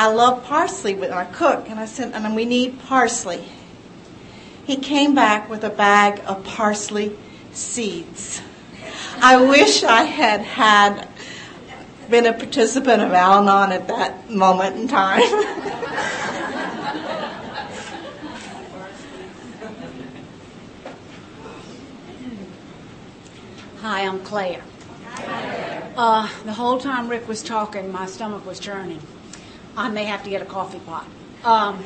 I love parsley when I cook. And I said, and we need parsley. He came back with a bag of parsley seeds. I wish I had had been a participant of Al Anon at that moment in time. Hi, I'm Claire. Uh, the whole time Rick was talking, my stomach was churning. I may have to get a coffee pot. Um,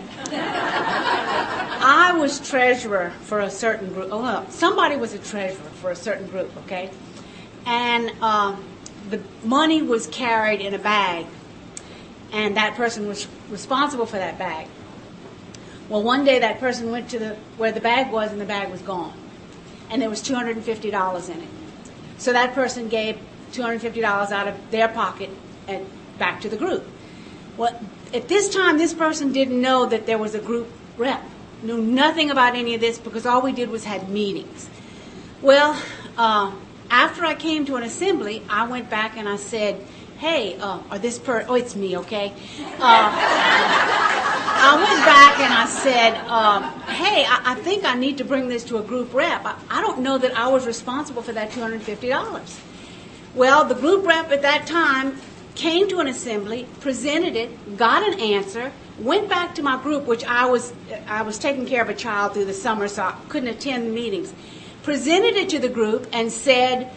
I was treasurer for a certain group. Oh, somebody was a treasurer for a certain group, okay? And um, the money was carried in a bag, and that person was responsible for that bag. Well, one day that person went to the where the bag was, and the bag was gone, and there was two hundred and fifty dollars in it. So that person gave two hundred and fifty dollars out of their pocket and back to the group. Well, at this time, this person didn't know that there was a group rep. Knew nothing about any of this because all we did was had meetings. Well, uh, after I came to an assembly, I went back and I said, "Hey, uh, or this per oh, it's me, okay." Uh, I went back and I said, "Hey, I, I, think I need to bring this to a group rep. I, I don't know that I was responsible for that two hundred fifty dollars." Well, the group rep at that time came to an assembly, presented it, got an answer, went back to my group, which I was I was taking care of a child through the summer, so I couldn't attend the meetings. Presented it to the group and said,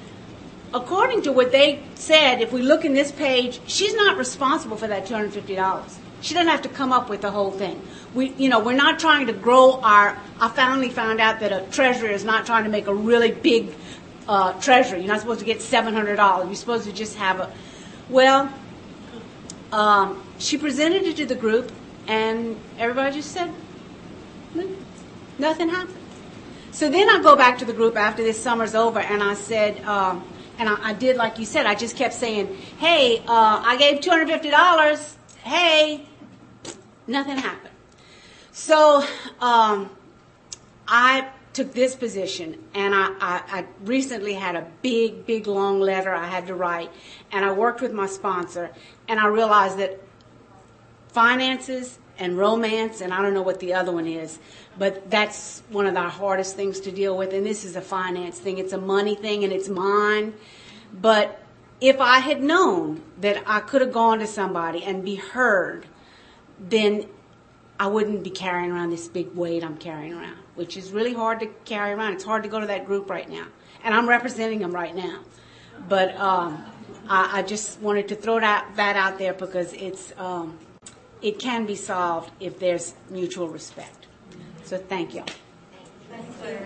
according to what they said, if we look in this page, she's not responsible for that two hundred fifty dollars. She doesn't have to come up with the whole thing. We, you know, we're not trying to grow our. I finally found out that a treasurer is not trying to make a really big uh, treasury. You're not supposed to get seven hundred dollars. You're supposed to just have a well, um, she presented it to the group, and everybody just said, nothing happened. So then I go back to the group after this summer's over, and I said, um, and I, I, did like you said, I just kept saying, hey, uh, I gave $250. Hey, nothing happened. So um, I took this position, and I, I, I, recently had a big, big, long letter I had to write, and I worked with my sponsor, and I realized that finances and romance, and I don't know what the other one is, but that's one of the hardest things to deal with, and this is a finance thing. It's a money thing, and it's mine. But if I had known that I could have gone to somebody and be heard, then I wouldn't be carrying around this big weight I'm carrying around which is really hard to carry around. It's hard to go to that group right now. And I'm representing them right now. But um, I, I, just wanted to throw that, that out there because it's, um, it can be solved if there's mutual respect. So thank you. Thank you.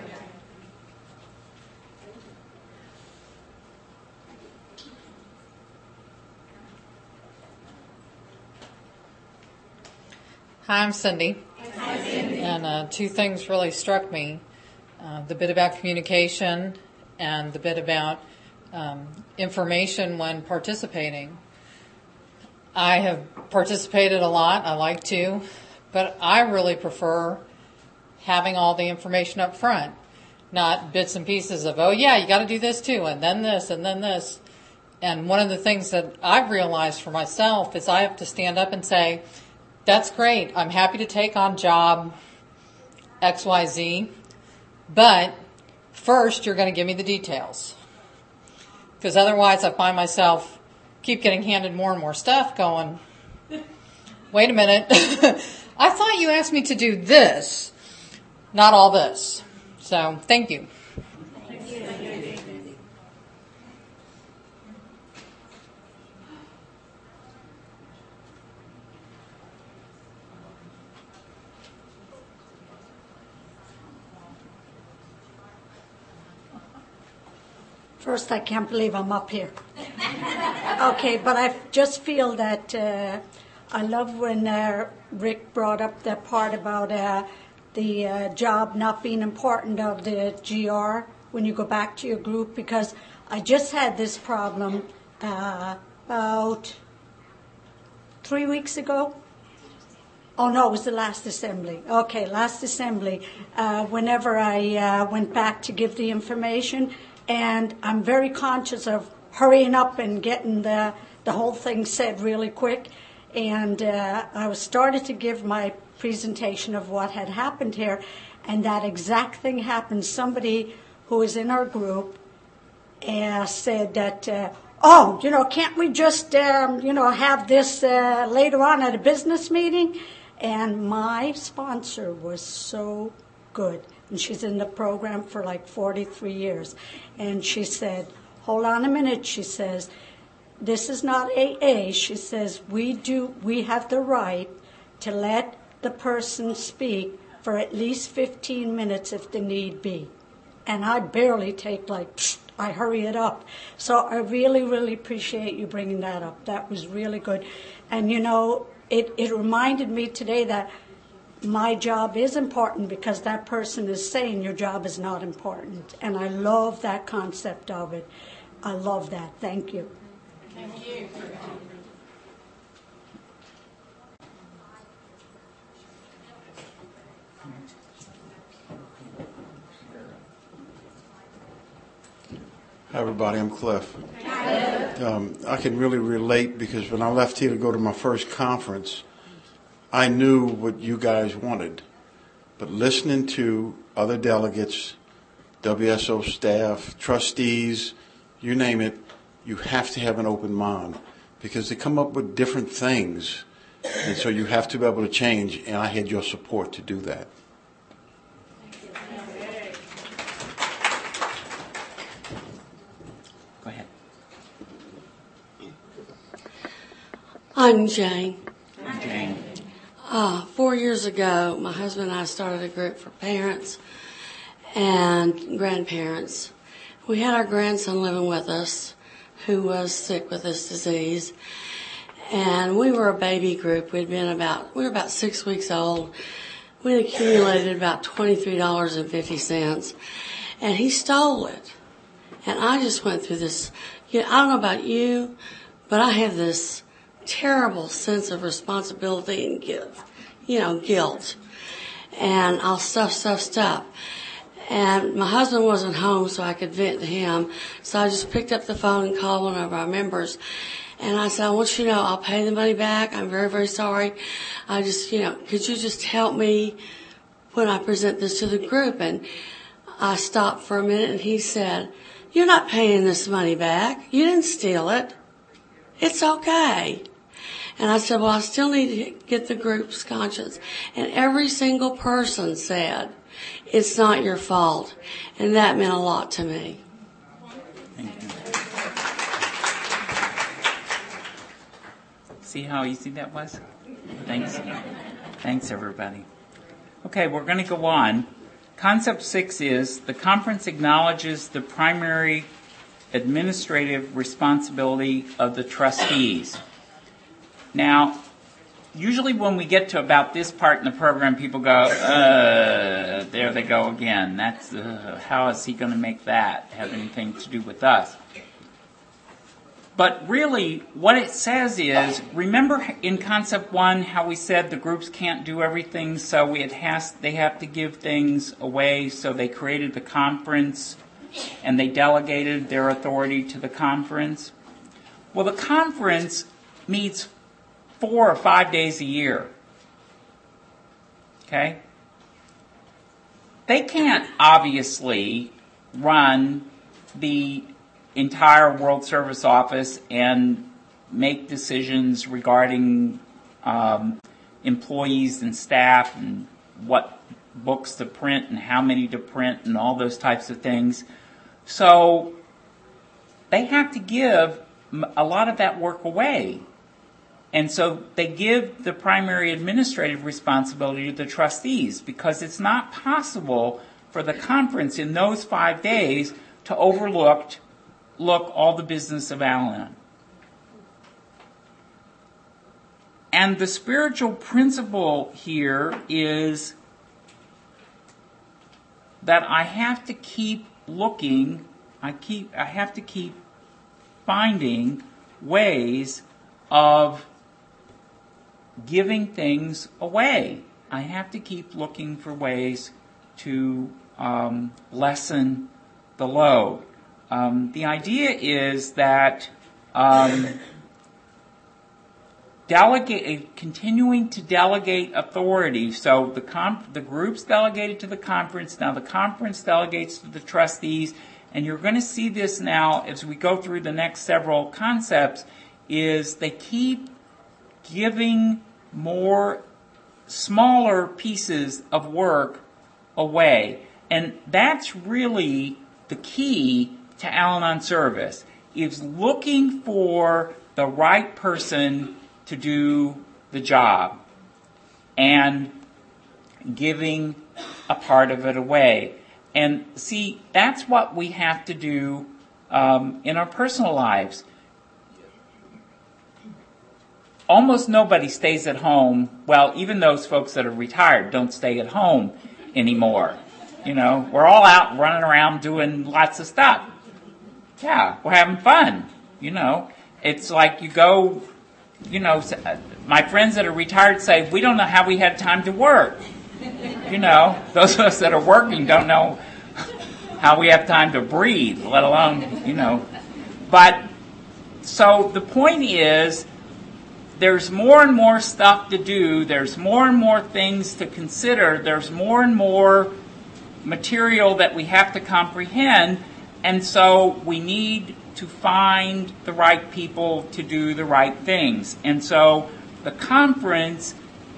Hi, I'm Cindy. And uh, two things really struck me uh, the bit about communication and the bit about um, information when participating. I have participated a lot, I like to, but I really prefer having all the information up front, not bits and pieces of, oh yeah, you got to do this too, and then this, and then this. And one of the things that I've realized for myself is I have to stand up and say, that's great. I'm happy to take on job XYZ, but first you're going to give me the details. Because otherwise I find myself keep getting handed more and more stuff going, wait a minute. I thought you asked me to do this, not all this. So thank you. First, I can't believe I'm up here. okay, but I just feel that uh, I love when uh, Rick brought up that part about uh, the uh, job not being important of the GR when you go back to your group because I just had this problem uh, about three weeks ago. Oh no, it was the last assembly. Okay, last assembly. Uh, whenever I went back to give the information, and I'm very conscious of hurrying up and getting the, the whole thing said really quick. and uh, I was started to give my presentation of what had happened here, and that exact thing happened. Somebody who was in our group uh, said that, uh, oh, you know, can't we just, um, you know, have this uh, later on at a business meeting? And my sponsor was so good. And she's in the program for like 43 years. And she said, hold on a minute, she says, this is not AA. She says, we do, we have the right to let the person speak for at least 15 minutes if the need be. And I barely take like, psh, I hurry it up. So I really, really appreciate you bringing that up. That was really good. And you know, it, it reminded me today that my job is important because that person is saying your job is not important. And I love that concept of it. I love that. Thank you. Thank you. Hi, everybody. I'm Cliff. Um, I can really relate because when I left here to go to my first conference, I knew what you guys wanted. But listening to other delegates, WSO staff, trustees, you name it, you have to have an open mind because they come up with different things. And so you have to be able to change, and I had your support to do that. Go ahead. I'm Jane. Jane. Uh, four years ago, my husband and I started a group for parents and grandparents. We had our grandson living with us who was sick with this disease. And we were a baby group. We'd been about, we were about six weeks old. We'd accumulated about $23.50 and he stole it. And I just went through this, you know, I don't know about you, but I have this terrible sense of responsibility and guilt, you know, guilt. And I'll stuff, stuff, stuff. And my husband wasn't home so I could vent to him. So I just picked up the phone and called one of our members. And I said, I want you to know I'll pay the money back. I'm very, very sorry. I just, you know, could you just help me when I present this to the group? And I stopped for a minute and he said, you're not paying this money back. You didn't steal it. It's okay. And I said, well, I still need to get the group's conscience. And every single person said, it's not your fault. And that meant a lot to me. Thank you. See how easy that was? Thanks. Thanks, everybody. Okay, we're going to go on. Concept six is the conference acknowledges the primary administrative responsibility of the trustees. Now, usually when we get to about this part in the program, people go, uh, there they go again. That's, uh, how is he going to make that have anything to do with us? But really, what it says is, remember in concept one how we said the groups can't do everything, so it has, they have to give things away, so they created the conference and they delegated their authority to the conference? Well, the conference meets four or five days a year. Okay? They can't obviously run the entire World Service Office and make decisions regarding um, employees and staff and what books to print and how many to print and all those types of things. So they have to give a lot of that work away. And so they give the primary administrative responsibility to the trustees because it's not possible for the conference in those five days to overlook look all the business of Al-Anon. And the spiritual principle here is that I have to keep looking, I keep I have to keep finding ways of giving things away. I have to keep looking for ways to um, lessen the load. Um, the idea is that um, delegate, continuing to delegate authority. So the comp, the groups delegated to the conference. Now the conference delegates to the trustees, and you're going to see this now as we go through the next several concepts. Is they keep giving more smaller pieces of work away, and that's really the key to Al-Anon service. Is looking for the right person to do the job and giving a part of it away. And see, that's what we have to do um, in our personal lives. Almost nobody stays at home. Well, even those folks that are retired don't stay at home anymore. You know, we're all out running around doing lots of stuff. Yeah, we're having fun. You know, it's like you go you know, my friends that are retired say, we don't know how we had time to work. You know, those of us that are working don't know how we have time to breathe, let alone, you know. But, so the point is, there's more and more stuff to do, there's more and more things to consider, there's more and more material that we have to comprehend, and so we need to find the right people to do the right things. And so the conference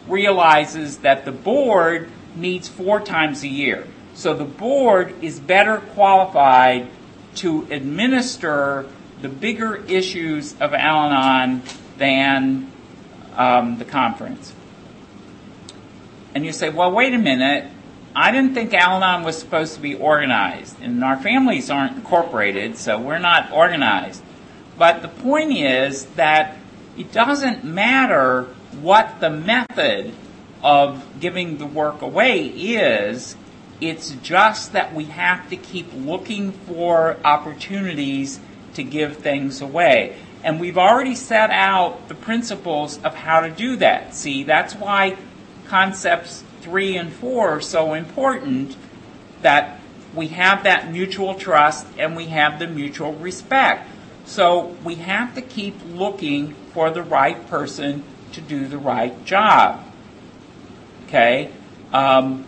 realizes that the board meets four times a year. So the board is better qualified to administer the bigger issues of Al Anon than um, the conference. And you say, well, wait a minute. I didn't think Al Anon was supposed to be organized, and our families aren't incorporated, so we're not organized. But the point is that it doesn't matter what the method of giving the work away is, it's just that we have to keep looking for opportunities to give things away. And we've already set out the principles of how to do that. See, that's why concepts three and four are so important that we have that mutual trust and we have the mutual respect. So we have to keep looking for the right person to do the right job. Okay? Um,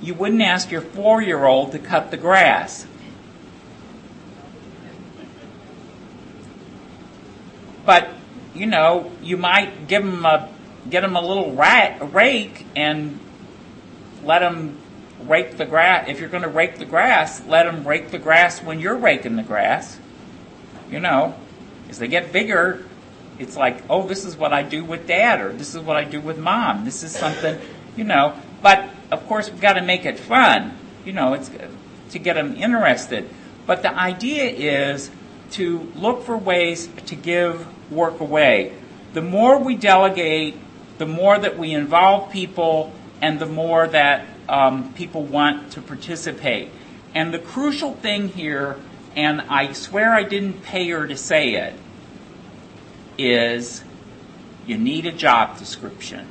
you wouldn't ask your four year old to cut the grass. But, you know, you might give them a, get them a little rat, rake and let them rake the grass. If you're going to rake the grass, let them rake the grass when you're raking the grass. You know, as they get bigger, it's like, oh, this is what I do with dad, or this is what I do with mom. This is something, you know. But of course, we've got to make it fun. You know, it's to get them interested. But the idea is to look for ways to give work away. The more we delegate, the more that we involve people and the more that um, people want to participate. And the crucial thing here, and I swear I didn't pay her to say it, is you need a job description.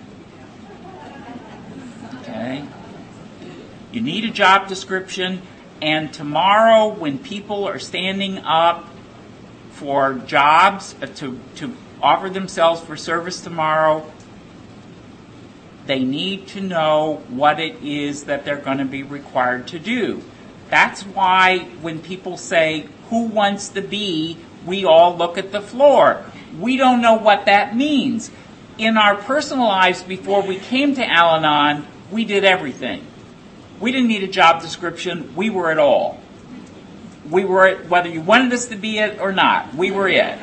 Okay? You need a job description, and tomorrow, when people are standing up for jobs uh, to, to offer themselves for service tomorrow, they need to know what it is that they're going to be required to do. That's why when people say, who wants to be, we all look at the floor. We don't know what that means. In our personal lives before we came to Al Anon, we did everything. We didn't need a job description. We were it all. We were it, whether you wanted us to be it or not. We were it.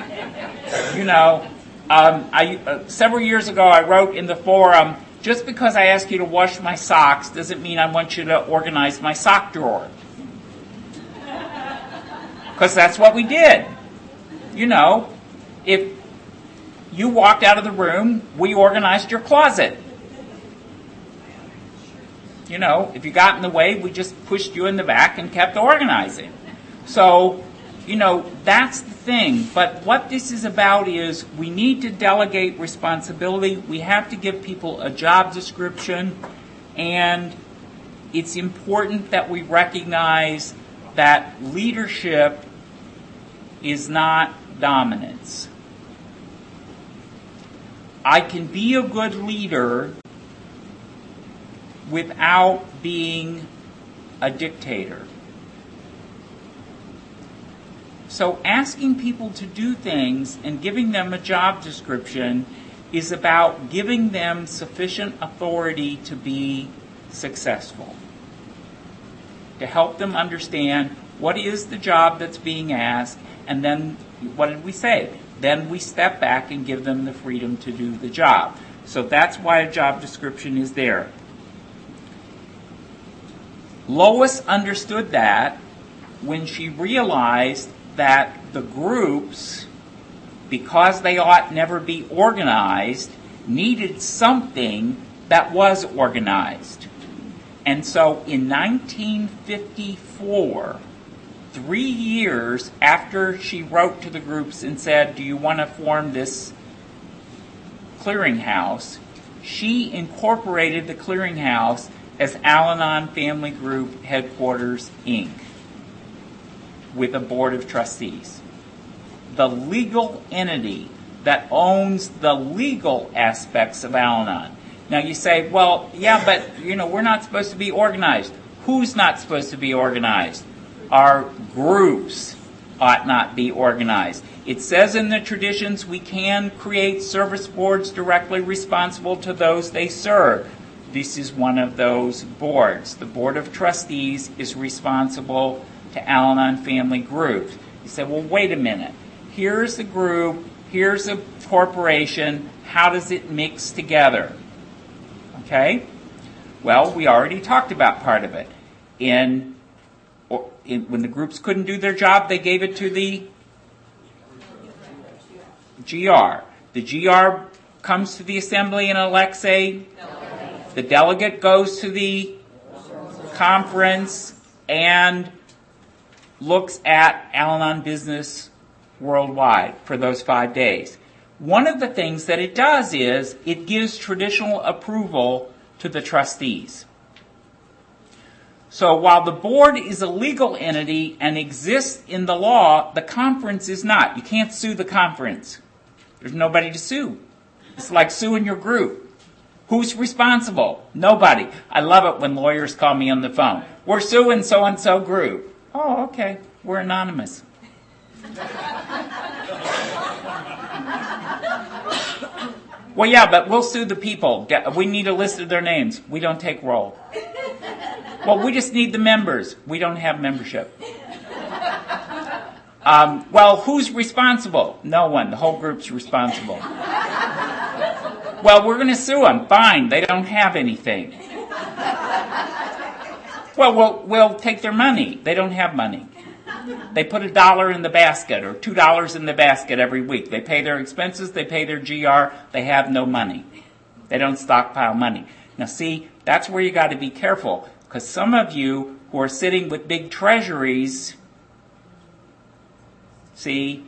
You know, um, I, uh, several years ago, I wrote in the forum, just because I ask you to wash my socks doesn't mean I want you to organize my sock drawer. Because that's what we did. You know, if you walked out of the room, we organized your closet. You know, if you got in the way, we just pushed you in the back and kept organizing. So, you know, that's the thing. But what this is about is we need to delegate responsibility. We have to give people a job description. And it's important that we recognize that leadership is not dominance. I can be a good leader without being a dictator. So asking people to do things and giving them a job description is about giving them sufficient authority to be successful. To help them understand what is the job that's being asked, and then what did we say? Then we step back and give them the freedom to do the job. So that's why a job description is there. Lois understood that when she realized that the groups, because they ought never be organized, needed something that was organized. And so in 1954, three years after she wrote to the groups and said, Do you want to form this clearinghouse? She incorporated the clearinghouse as Al Anon Family Group Headquarters, Inc., with a board of trustees. The legal entity that owns the legal aspects of Al Anon. Now you say, well, yeah, but you know, we're not supposed to be organized. Who's not supposed to be organized? Our groups ought not be organized. It says in the traditions we can create service boards directly responsible to those they serve. This is one of those boards. The Board of Trustees is responsible to Al Anon family groups. You say, well, wait a minute. Here's a group, here's a corporation. How does it mix together? Okay? Well, we already talked about part of it. In, in, when the groups couldn't do their job, they gave it to the GR. The GR comes to the assembly and elects a the delegate goes to the conference and looks at Al Anon business worldwide for those five days. One of the things that it does is it gives traditional approval to the trustees. So while the board is a legal entity and exists in the law, the conference is not. You can't sue the conference. There's nobody to sue. It's like suing your group. Who's responsible? Nobody. I love it when lawyers call me on the phone. We're suing so and so group. Oh, okay. We're anonymous. well, yeah, but we'll sue the people. We need a list of their names. We don't take roll. Well, we just need the members. We don't have membership. Um, well, who's responsible? No one. The whole group's responsible. Well, we're going to sue them. Fine. They don't have anything. Well, well, we'll take their money. They don't have money. They put a dollar in the basket or two dollars in the basket every week. They pay their expenses, they pay their GR, they have no money. They don't stockpile money. Now, see, that's where you got to be careful because some of you who are sitting with big treasuries, see,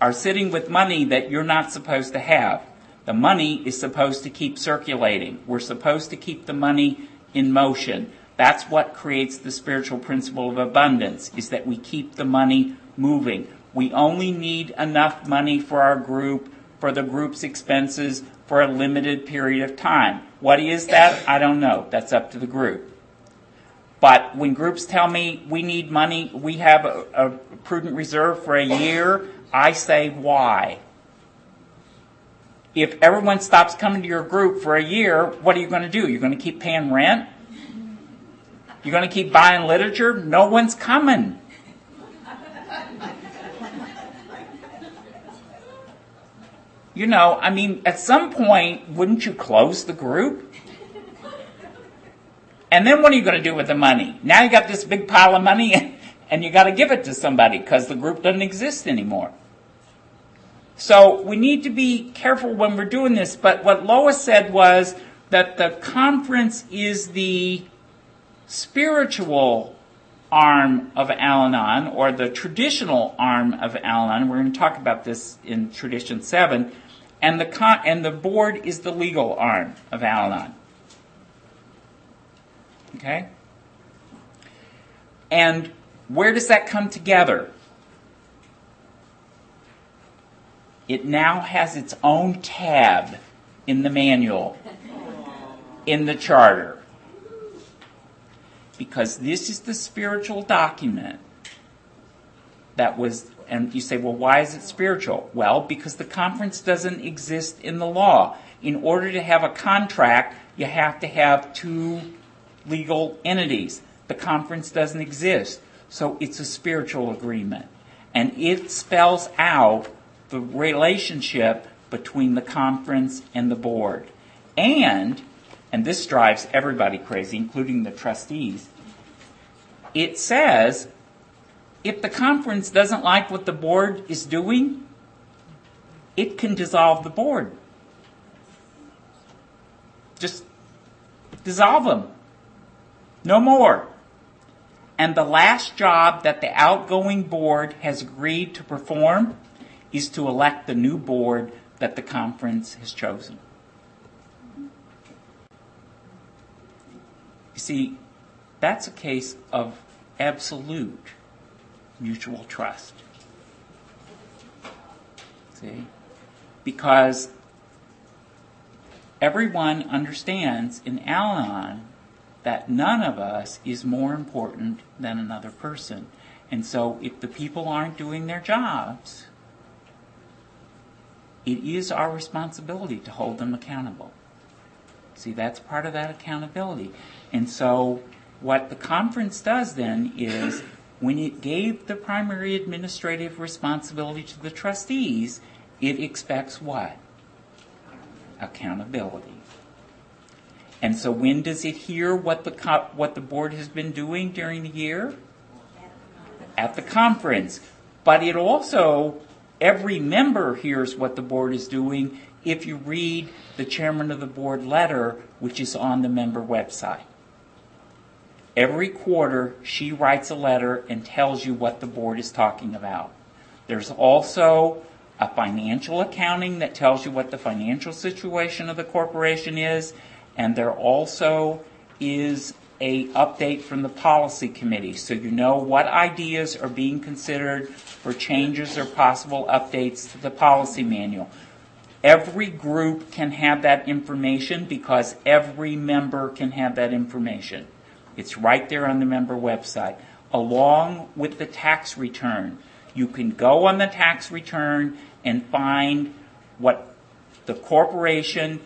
are sitting with money that you're not supposed to have. The money is supposed to keep circulating. We're supposed to keep the money in motion. That's what creates the spiritual principle of abundance, is that we keep the money moving. We only need enough money for our group, for the group's expenses, for a limited period of time. What is that? I don't know. That's up to the group. But when groups tell me we need money, we have a, a prudent reserve for a year, I say why? If everyone stops coming to your group for a year, what are you going to do? You're going to keep paying rent? You're going to keep buying literature? No one's coming. You know, I mean, at some point, wouldn't you close the group? And then what are you going to do with the money? Now you got this big pile of money and you got to give it to somebody because the group doesn't exist anymore. So we need to be careful when we're doing this. But what Lois said was that the conference is the spiritual arm of Al Anon, or the traditional arm of Al Anon. We're going to talk about this in Tradition 7. And the, con- and the board is the legal arm of Al Anon. Okay? And where does that come together? It now has its own tab in the manual, in the charter. Because this is the spiritual document that was, and you say, well, why is it spiritual? Well, because the conference doesn't exist in the law. In order to have a contract, you have to have two legal entities. The conference doesn't exist. So it's a spiritual agreement. And it spells out the relationship between the conference and the board. And, and this drives everybody crazy, including the trustees, it says if the conference doesn't like what the board is doing, it can dissolve the board. Just dissolve them. No more. And the last job that the outgoing board has agreed to perform is to elect the new board that the conference has chosen. You see, that's a case of absolute mutual trust. See? Because everyone understands in Al Anon that none of us is more important than another person. And so if the people aren't doing their jobs, it is our responsibility to hold them accountable. See, that's part of that accountability. And so what the conference does then is when it gave the primary administrative responsibility to the trustees, it expects what? Accountability. And so when does it hear what the co- what the board has been doing during the year? At the conference. But it also every member hears what the board is doing if you read the chairman of the board letter which is on the member website. Every quarter she writes a letter and tells you what the board is talking about. There's also a financial accounting that tells you what the financial situation of the corporation is and there also is a update from the policy committee so you know what ideas are being considered for changes or possible updates to the policy manual. Every group can have that information because every member can have that information. It's right there on the member website, along with the tax return. You can go on the tax return and find what the corporation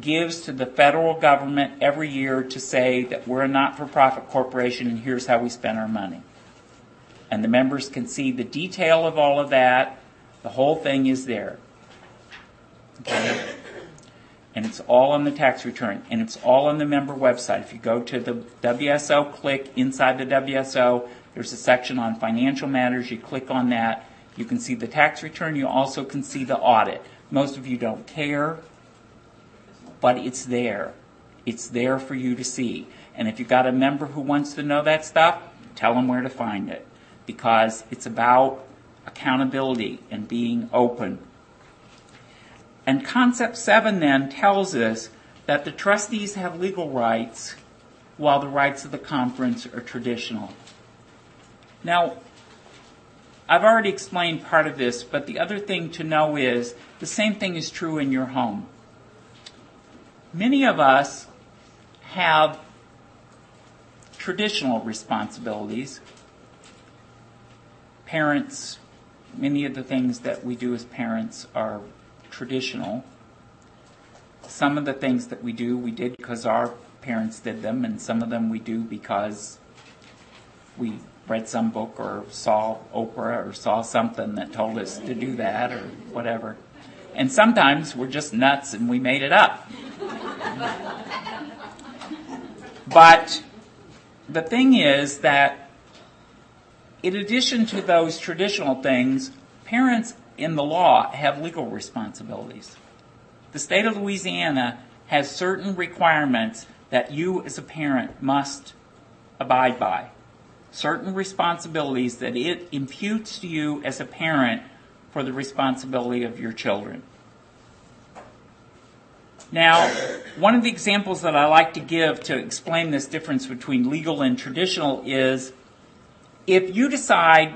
gives to the federal government every year to say that we're a not for profit corporation and here's how we spend our money. And the members can see the detail of all of that. The whole thing is there. Okay? And it's all on the tax return. And it's all on the member website. If you go to the WSO, click inside the WSO, there's a section on financial matters. You click on that. You can see the tax return. You also can see the audit. Most of you don't care but it's there. It's there for you to see. And if you've got a member who wants to know that stuff, tell them where to find it. Because it's about accountability and being open. And concept seven then tells us that the trustees have legal rights while the rights of the conference are traditional. Now, I've already explained part of this, but the other thing to know is the same thing is true in your home many of us have traditional responsibilities. Parents, many of the things that we do as parents are traditional. Some of the things that we do, we did because our parents did them, and some of them we do because we read some book or saw Oprah or saw something that told us to do that or whatever. And sometimes we're just nuts and we made it up. but the thing is that in addition to those traditional things, parents in the law have legal responsibilities. The state of Louisiana has certain requirements that you as a parent must abide by. Certain responsibilities that it imputes to you as a parent for the responsibility of your children. Now, one of the examples that I like to give to explain this difference between legal and traditional is if you decide,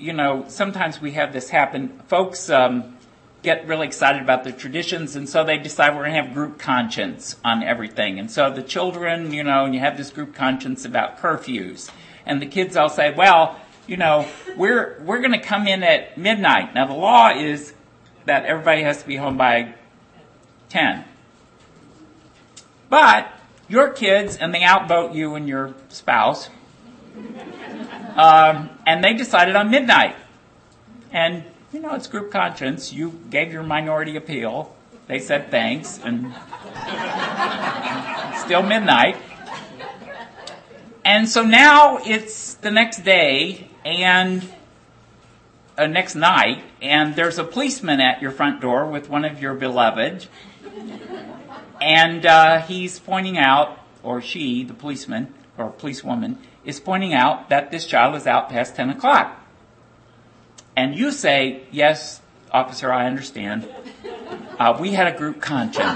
you know, sometimes we have this happen. Folks um, get really excited about the traditions, and so they decide we're going to have group conscience on everything. And so the children, you know, and you have this group conscience about curfews, and the kids all say, well, you know, we're we're going to come in at midnight. Now the law is that everybody has to be home by ten, but your kids and they outvote you and your spouse, um, and they decided on midnight, and you know, it's group conscience. You gave your minority appeal. They said thanks, and still midnight. And so now it's the next day and uh, next night, and there's a policeman at your front door with one of your beloved, and uh, he's pointing out, or she, the policeman or policewoman, is pointing out that this child is out past 10 o'clock and you say, Yes, officer, I understand. Uh, we had a group conscience.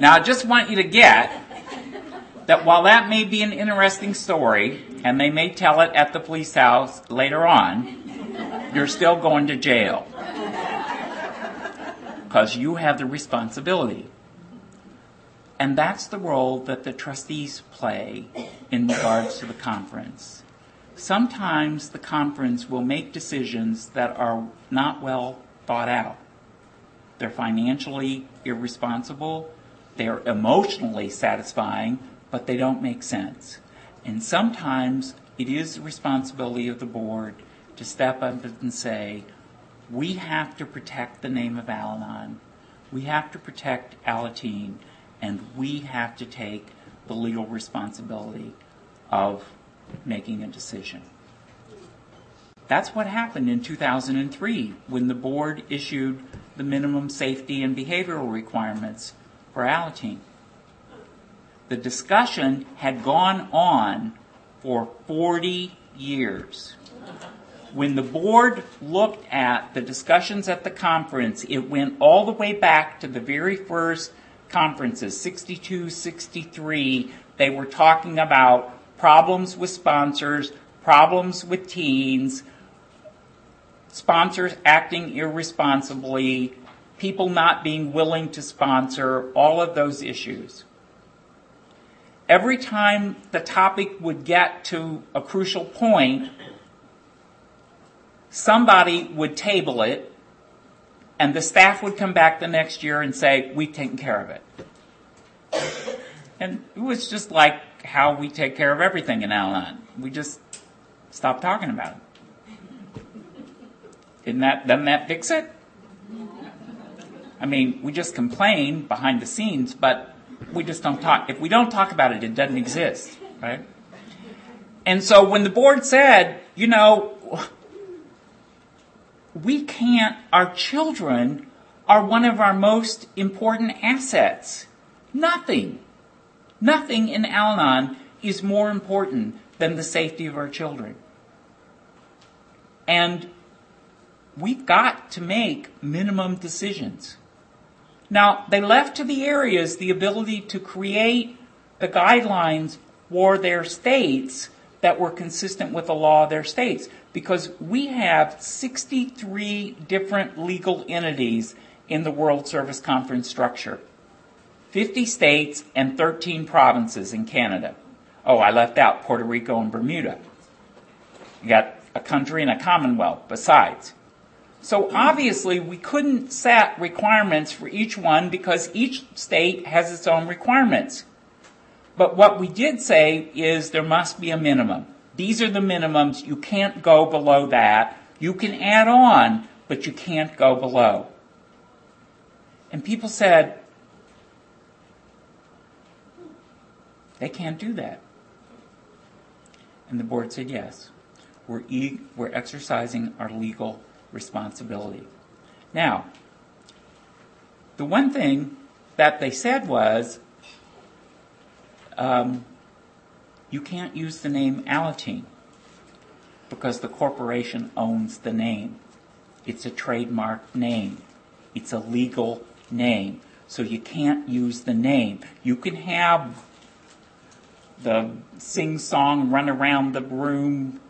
now, I just want you to get that while that may be an interesting story, and they may tell it at the police house later on, you're still going to jail. Because you have the responsibility. And that's the role that the trustees play in regards to the conference. Sometimes the conference will make decisions that are not well thought out. They're financially irresponsible, they're emotionally satisfying, but they don't make sense. And sometimes it is the responsibility of the board to step up and say, we have to protect the name of Al Anon. We have to protect Alateen and we have to take the legal responsibility of making a decision. That's what happened in 2003 when the board issued the minimum safety and behavioral requirements for Alateen. The discussion had gone on for 40 years. When the board looked at the discussions at the conference, it went all the way back to the very first conferences, 62, 63, they were talking about problems with sponsors, problems with teens, sponsors acting irresponsibly, people not being willing to sponsor, all of those issues. Every time the topic would get to a crucial point, somebody would table it and the staff would come back the next year and say, we've taken care of it. And it was just like how we take care of everything in Al. We just stop talking about it. Isn't that, doesn't that fix it? I mean, we just complain behind the scenes, but we just don't talk. If we don't talk about it, it doesn't exist, right? And so when the board said, you know, we can't, our children are one of our most important assets. Nothing, nothing in Al Anon is more important than the safety of our children. And we've got to make minimum decisions. Now, they left to the areas the ability to create the guidelines for their states that were consistent with the law of their states because we have 63 different legal entities in the World Service Conference structure 50 states and 13 provinces in Canada. Oh, I left out Puerto Rico and Bermuda. You got a country and a commonwealth besides. So obviously, we couldn't set requirements for each one because each state has its own requirements. But what we did say is there must be a minimum. These are the minimums. You can't go below that. You can add on, but you can't go below. And people said, they can't do that. And the board said, yes. We're, e- we're exercising our legal responsibility. Now, the one thing that they said was, um, you can't use the name Alateen because the corporation owns the name. It's a trademark name. It's a legal name. So you can't use the name. You can have the sing song, run around the room,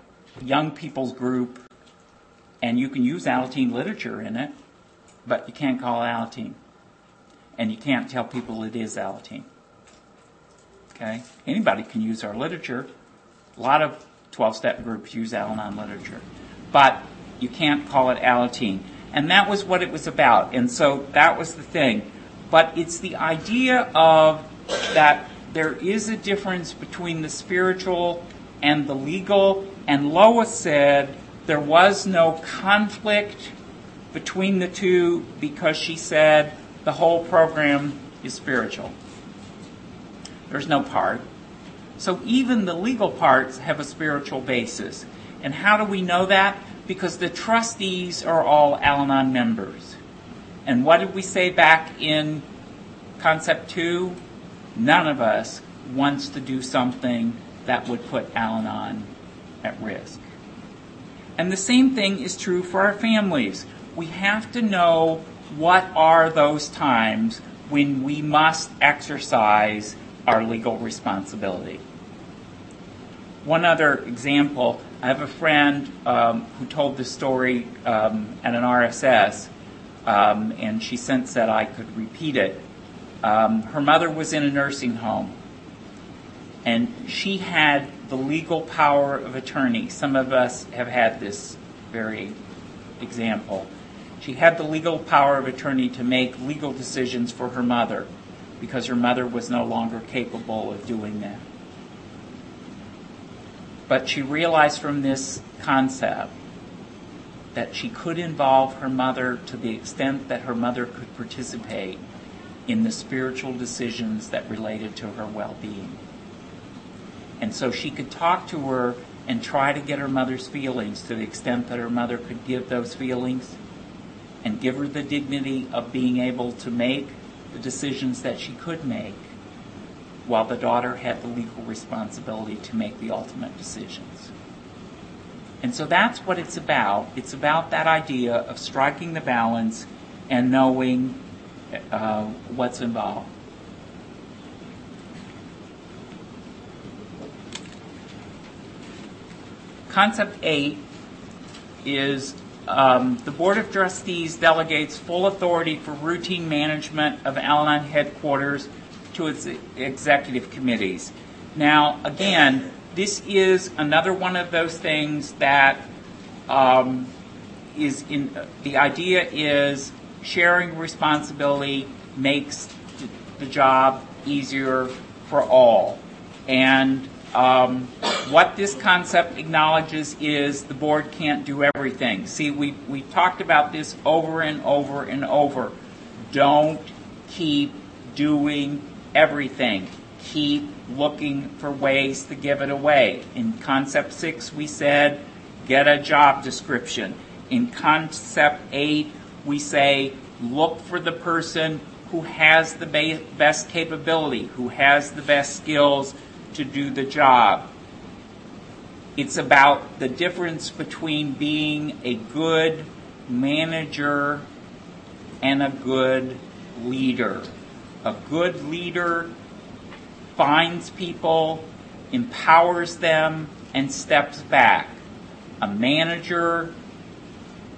young people's group, and you can use Alateen literature in it, but you can't call it Alateen. And you can't tell people it is Alateen. Okay? Anybody can use our literature. A lot of 12 step groups use Al Anon literature. But you can't call it Alateen. And that was what it was about. And so that was the thing. But it's the idea of that there is a difference between the spiritual and the legal. And Lois said there was no conflict between the two because she said the whole program is spiritual. There's no part. So even the legal parts have a spiritual basis. And how do we know that? Because the trustees are all Al Anon members. And what did we say back in concept two? None of us wants to do something that would put Al Anon at risk. And the same thing is true for our families. We have to know what are those times when we must exercise our legal responsibility. One other example I have a friend um, who told this story um, at an RSS, um, and she sensed that I could repeat it. Um, her mother was in a nursing home, and she had the legal power of attorney. Some of us have had this very example. She had the legal power of attorney to make legal decisions for her mother because her mother was no longer capable of doing that. But she realized from this concept that she could involve her mother to the extent that her mother could participate in the spiritual decisions that related to her well being. And so she could talk to her and try to get her mother's feelings to the extent that her mother could give those feelings and give her the dignity of being able to make the decisions that she could make while the daughter had the legal responsibility to make the ultimate decisions. And so that's what it's about. It's about that idea of striking the balance and knowing uh, what's involved. Concept eight is um, the Board of Trustees delegates full authority for routine management of Al headquarters to its executive committees. Now, again, this is another one of those things that um, is in the idea is sharing responsibility makes the job easier for all. And um, what this concept acknowledges is the board can't do everything. See, we, we talked about this over and over and over. Don't keep doing everything. Keep looking for ways to give it away. In concept six, we said get a job description. In concept eight, we say look for the person who has the best capability, who has the best skills to do the job. It's about the difference between being a good manager and a good leader. A good leader finds people, empowers them, and steps back. A manager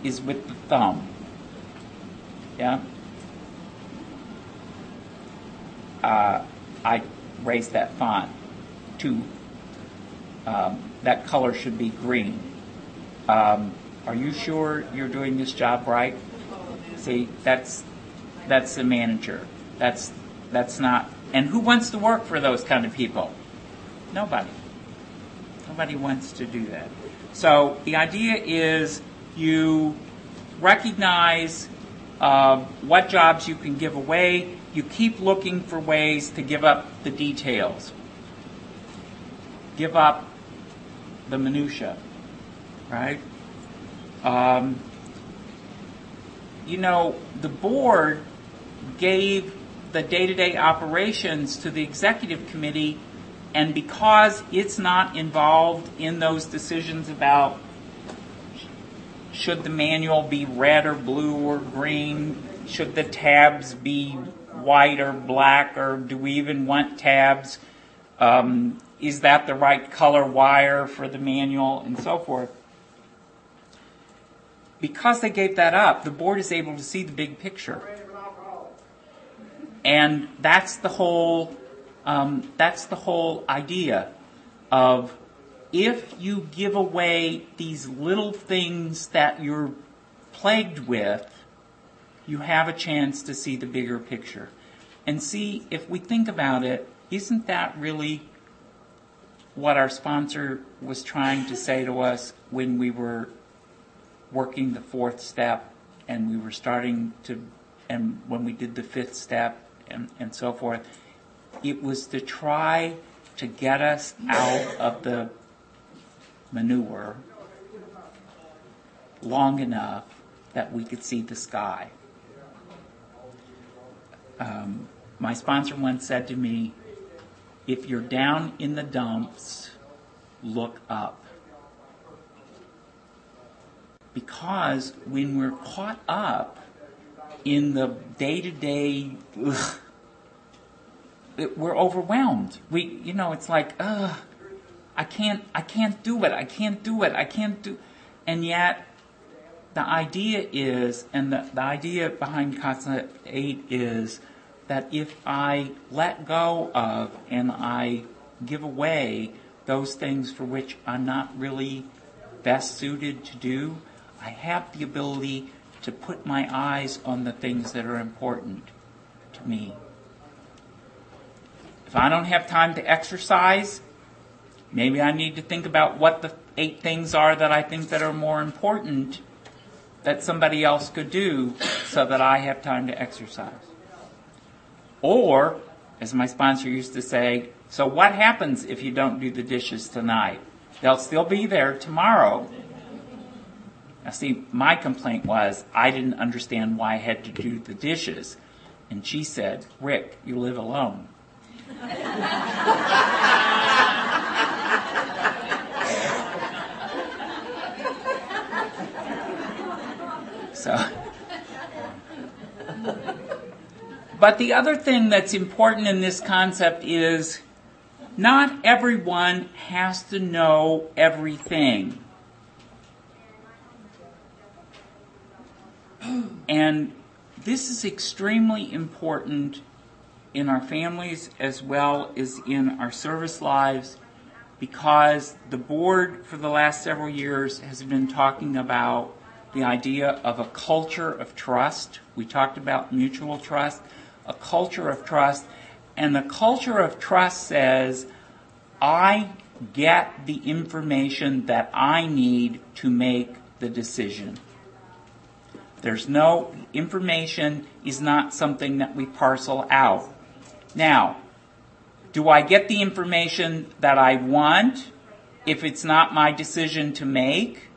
is with the thumb. Yeah? Uh, I raised that font to um, that color should be green. Um, are you sure you're doing this job right? See, that's that's the manager. That's that's not. And who wants to work for those kind of people? Nobody. Nobody wants to do that. So the idea is you recognize uh, what jobs you can give away. You keep looking for ways to give up the details give up the minutia, right? Um, you know, the board gave the day-to-day operations to the executive committee, and because it's not involved in those decisions about should the manual be red or blue or green, should the tabs be white or black, or do we even want tabs? Um, is that the right color wire for the manual and so forth. Because they gave that up, the board is able to see the big picture. And that's the whole, um, that's the whole idea of if you give away these little things that you're plagued with, you have a chance to see the bigger picture. And see, if we think about it, isn't that really what our sponsor was trying to say to us when we were working the fourth step and we were starting to, and when we did the fifth step and, and so forth? It was to try to get us out of the manure long enough that we could see the sky. Um, my sponsor once said to me, if you're down in the dumps, look up. Because when we're caught up in the day to day, we're overwhelmed. We, you know, it's like, ugh, I can't, I can't do it. I can't do it. I can't do, and yet the idea is, and the, the idea behind concept eight is that if I let go of and I give away those things for which I'm not really best suited to do, I have the ability to put my eyes on the things that are important to me. If I don't have time to exercise, maybe I need to think about what the eight things are that I think that are more important that somebody else could do so that I have time to exercise. Or, as my sponsor used to say, so what happens if you don't do the dishes tonight? They'll still be there tomorrow. Now, see, my complaint was I didn't understand why I had to do the dishes. And she said, Rick, you live alone. so. But the other thing that's important in this concept is not everyone has to know everything. And this is extremely important in our families as well as in our service lives because the board for the last several years has been talking about the idea of a culture of trust. We talked about mutual trust, a culture of trust. And the culture of trust says, I get the information that I need to make the decision. There's no information is not something that we parcel out. Now, do I get the information that I want if it's not my decision to make?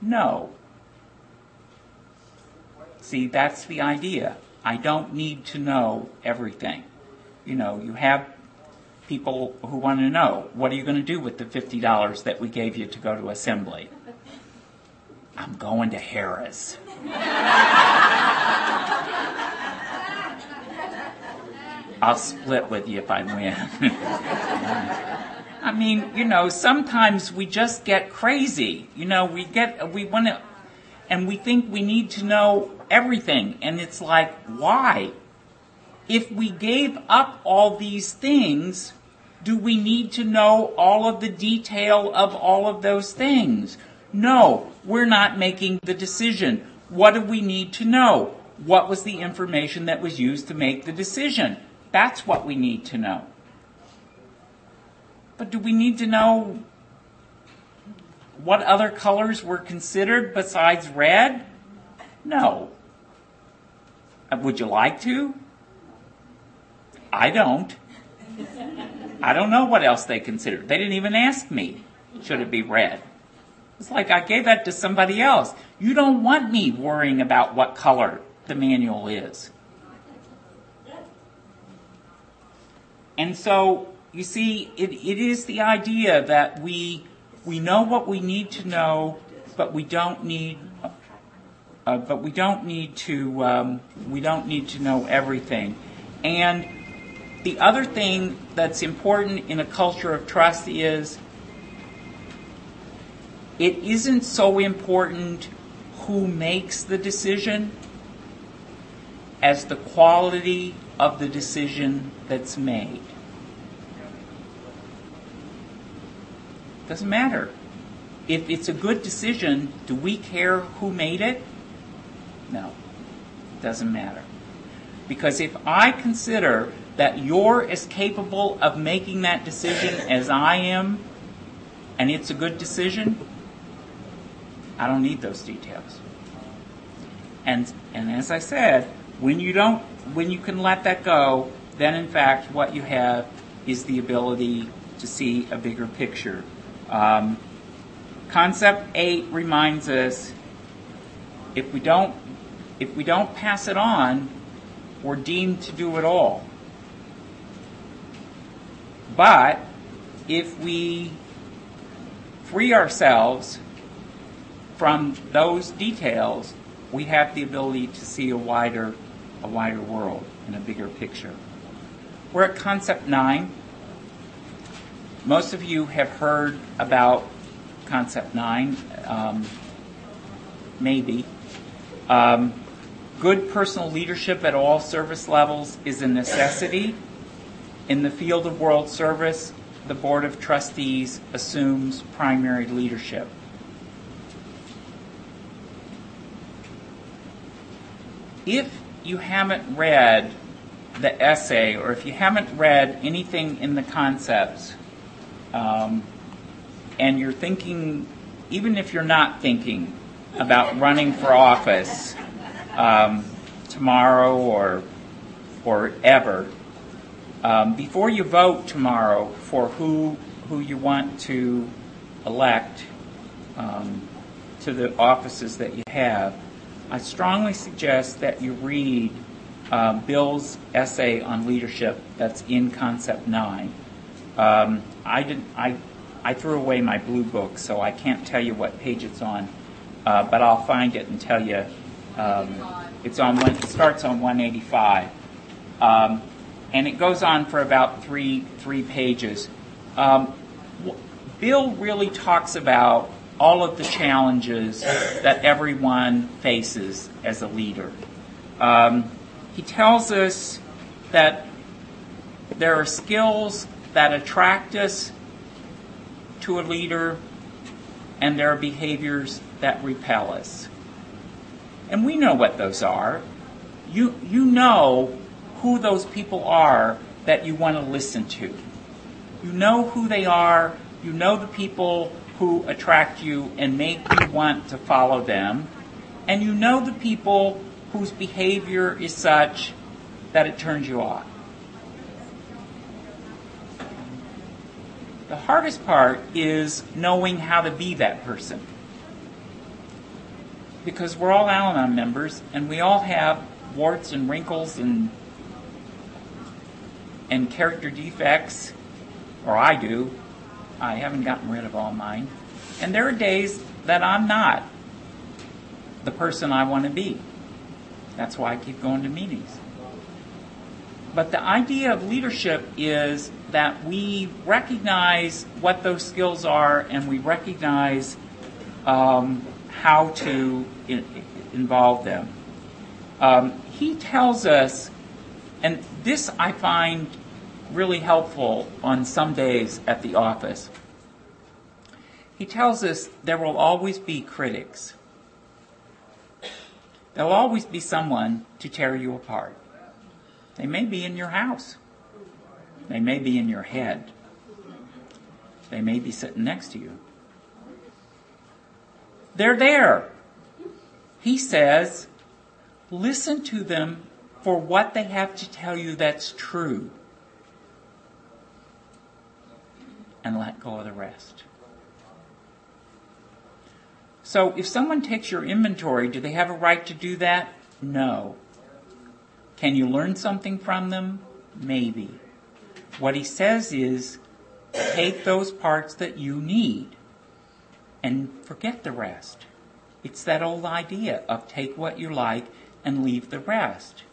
No. See, that's the idea. I don't need to know everything. You know, you have people who want to know what are you going to do with the $50 that we gave you to go to assembly? I'm going to Harrah's. I'll split with you if I win. I mean, you know, sometimes we just get crazy. You know, we get, we want to, and we think we need to know everything. And it's like, why? If we gave up all these things, do we need to know all of the detail of all of those things? No, we're not making the decision. What do we need to know? What was the information that was used to make the decision? That's what we need to know. But do we need to know what other colors were considered besides red? No. Uh, would you like to? I don't. I don't know what else they considered. They didn't even ask me, should it be red? It's like I gave that to somebody else. You don't want me worrying about what color the manual is. And so, you see, it, it is the idea that we, we know what we need to know, but we don't need uh, but we don't need to um, we don't need to know everything. And the other thing that's important in a culture of trust is it isn't so important who makes the decision as the quality of the decision that's made. Doesn't matter. If it's a good decision, do we care who made it? No. it Doesn't matter. Because if I consider that you're as capable of making that decision as I am, and it's a good decision, I don't need those details. And and as I said, when you don't when you can let that go, then in fact what you have is the ability to see a bigger picture. Um, concept eight reminds us if we don't if we don't pass it on, we're deemed to do it all. But if we free ourselves from those details, we have the ability to see a wider, a wider world and a bigger picture. We're at concept nine. Most of you have heard about concept nine, um, maybe. Um, good personal leadership at all service levels is a necessity. In the field of world service, the Board of Trustees assumes primary leadership. If you haven't read the essay, or if you haven't read anything in the concepts, um, and you're thinking, even if you're not thinking about running for office um, tomorrow or or ever, um, before you vote tomorrow for who who you want to elect um, to the offices that you have, I strongly suggest that you read uh, Bill's essay on leadership that's in Concept 9. Um, I, did, I, I threw away my blue book, so I can't tell you what page it's on, uh, but I'll find it and tell you. Um, it's on one, it starts on 185. Um, and it goes on for about three, three pages. Um, Bill really talks about all of the challenges that everyone faces as a leader. Um, he tells us that there are skills that attract us to a leader, and there are behaviors that repel us. And we know what those are. You, you know who those people are that you want to listen to. You know who they are. You know the people who attract you and make you want to follow them. And you know the people whose behavior is such that it turns you off. The hardest part is knowing how to be that person. Because we're all Al Anon members and we all have warts and wrinkles and and character defects, or I do, I haven't gotten rid of all mine. And there are days that I'm not the person I want to be. That's why I keep going to meetings. But the idea of leadership is that we recognize what those skills are and we recognize um, how to in, involve them. Um, he tells us, and this I find really helpful on some days at the office. He tells us there will always be critics. There'll always be someone to tear you apart. They may be in your house. They may be in your head. They may be sitting next to you. They're there. He says, listen to them for what they have to tell you that's true. and let go of the rest. So if someone takes your inventory, do they have a right to do that? No. Can you learn something from them? Maybe. What he says is take those parts that you need and forget the rest. It's that old idea of take what you like and leave the rest.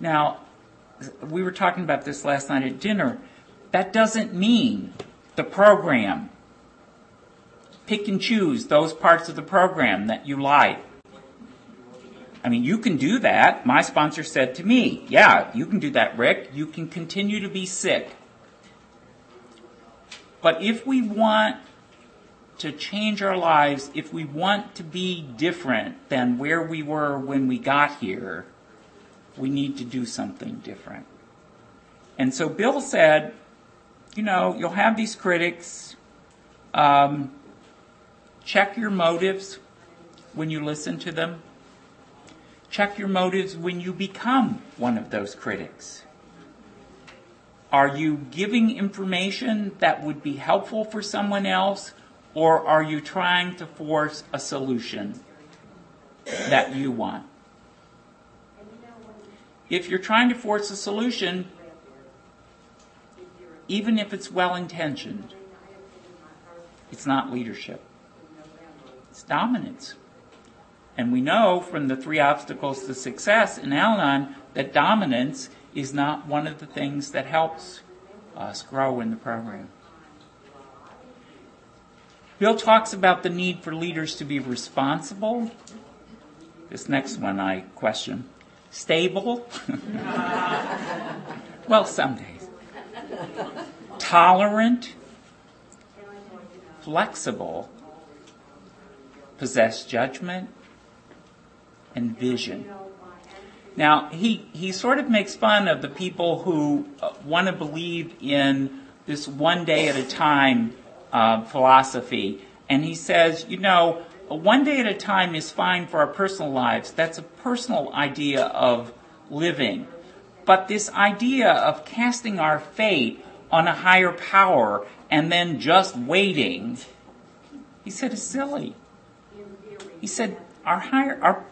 Now, we were talking about this last night at dinner. That doesn't mean the program. Pick and choose those parts of the program that you like. I mean, you can do that. My sponsor said to me, yeah, you can do that, Rick. You can continue to be sick. But if we want to change our lives, if we want to be different than where we were when we got here, we need to do something different. And so Bill said, you know, you'll have these critics. Um, check your motives when you listen to them. Check your motives when you become one of those critics. Are you giving information that would be helpful for someone else, or are you trying to force a solution that you want? If you're trying to force a solution, even if it's well intentioned, it's not leadership. It's dominance. And we know from the three obstacles to success in Al Anon that dominance is not one of the things that helps us grow in the program. Bill talks about the need for leaders to be responsible. This next one I question. Stable? well, some days. Tolerant, flexible, possess judgment, and vision. Now, he, he sort of makes fun of the people who uh, want to believe in this one day at a time uh, philosophy. And he says, you know, one day at a time is fine for our personal lives. That's a personal idea of living. But this idea of casting our fate on a higher power and then just waiting, he said is silly. He said our higher, our,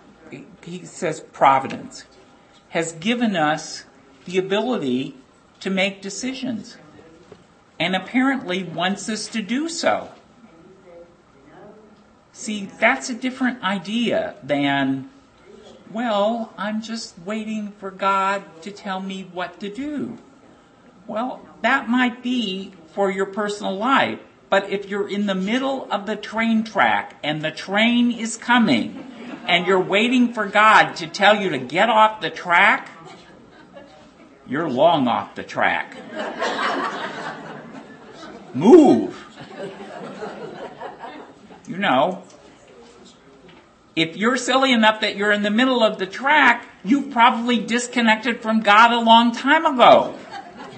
he says providence has given us the ability to make decisions and apparently wants us to do so. See, that's a different idea than, well, I'm just waiting for God to tell me what to do. Well, that might be for your personal life, but if you're in the middle of the train track and the train is coming and you're waiting for God to tell you to get off the track, you're long off the track. Move. You know, if you're silly enough that you're in the middle of the track, you've probably disconnected from God a long time ago.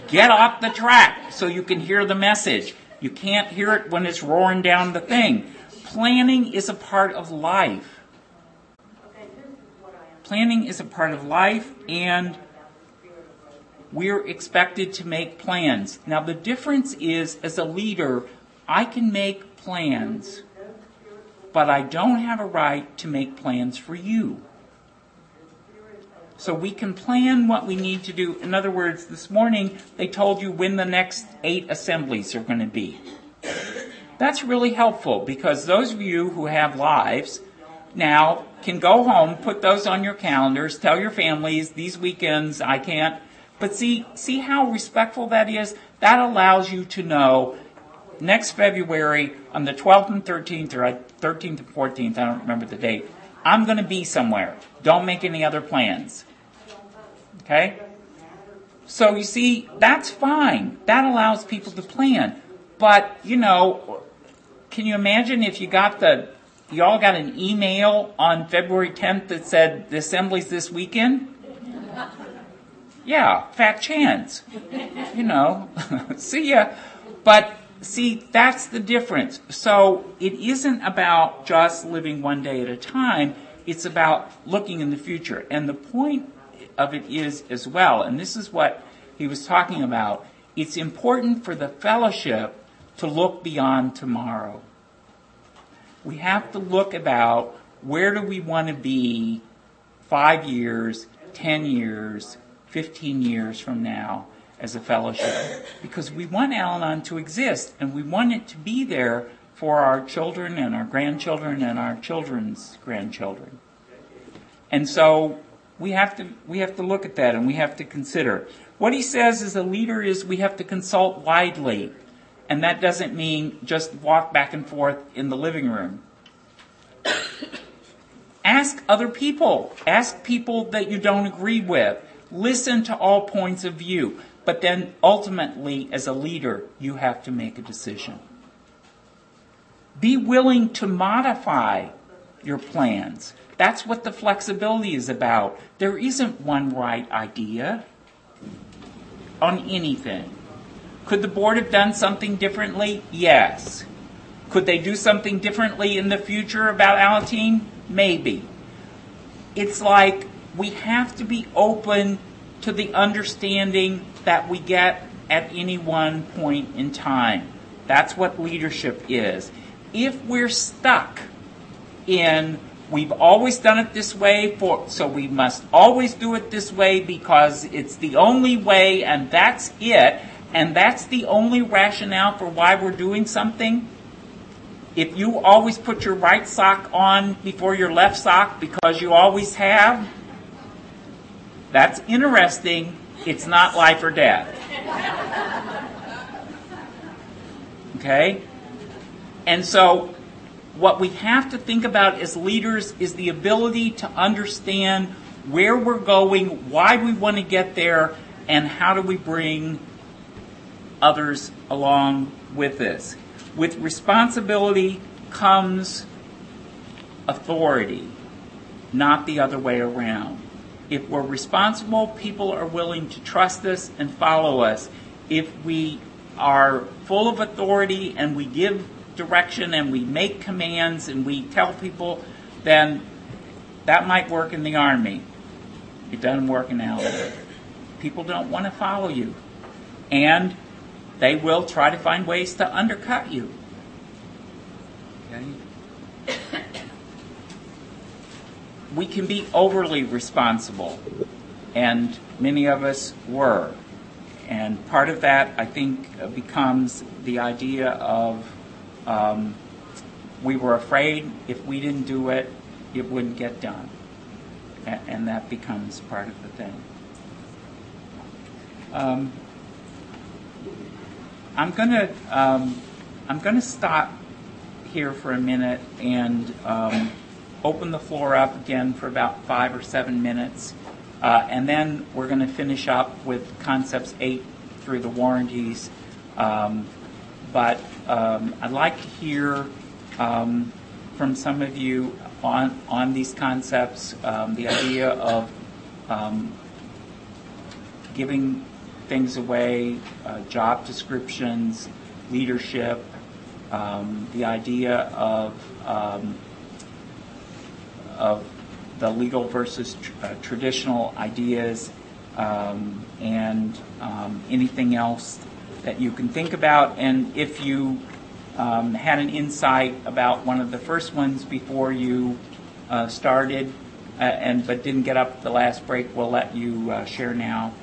Get off the track so you can hear the message. You can't hear it when it's roaring down the thing. Planning is a part of life. Planning is a part of life and we're expected to make plans. Now the difference is as a leader, I can make plans but I don't have a right to make plans for you. So we can plan what we need to do. In other words, this morning they told you when the next eight assemblies are going to be. That's really helpful because those of you who have lives now can go home, put those on your calendars, tell your families these weekends I can't. But see, see how respectful that is? That allows you to know next February on the 12th and 13th, or uh, 13th and 14th, I don't remember the date, I'm going to be somewhere. Don't make any other plans. Okay? So you see, that's fine. That allows people to plan. But, you know, can you imagine if you got the, you all got an email on February 10th that said the assembly's this weekend? Yeah, fat chance. You know, see ya. But see, that's the difference. So it isn't about just living one day at a time. It's about looking in the future. And the point of it is as well, and this is what he was talking about, it's important for the fellowship to look beyond tomorrow. We have to look about where do we want to be five years, ten years, 15 years from now as a fellowship because we want Al Anon to exist and we want it to be there for our children and our grandchildren and our children's grandchildren. And so We have to we have to look at that and we have to consider. What he says as a leader is we have to consult widely. And that doesn't mean just walk back and forth in the living room. Ask other people. Ask people that you don't agree with. Listen to all points of view. But then ultimately, as a leader, you have to make a decision. Be willing to modify your plans. That's what the flexibility is about. There isn't one right idea on anything. Could the board have done something differently? Yes. Could they do something differently in the future about Alateen? Maybe. It's like we have to be open to the understanding that we get at any one point in time. That's what leadership is. If we're stuck in we've always done it this way for so we must always do it this way because it's the only way and that's it and that's the only rationale for why we're doing something if you always put your right sock on before your left sock because you always have that's interesting it's not life or death okay and so what we have to think about as leaders is the ability to understand where we're going, why we want to get there, and how do we bring others along with this. With responsibility comes authority, not the other way around. If we're responsible, people are willing to trust us and follow us. If we are full of authority and we give direction and we make commands and we tell people, then that might work in the army. It doesn't work in Al Anon. People don't want to follow you. And they will try to find ways to undercut you. Okay? We can be overly responsible, and many of us were. And part of that, I think, becomes the idea of um, we were afraid if we didn't do it, it wouldn't get done. And, and that becomes part of the thing. Um, I'm gonna um, I'm gonna stop here for a minute and um, open the floor up again for about five or seven minutes, uh, and then we're going to finish up with concepts eight through the warranties. Um, but um, I'd like to hear um, from some of you on on these concepts, um, the idea of um, giving things away, uh, job descriptions, leadership, um, the idea of of the legal versus tr- uh, traditional ideas, and anything else that you can think about. And if you um, had an insight about one of the first ones before you uh, started, uh, and but didn't get up the last break, we'll let you uh, share now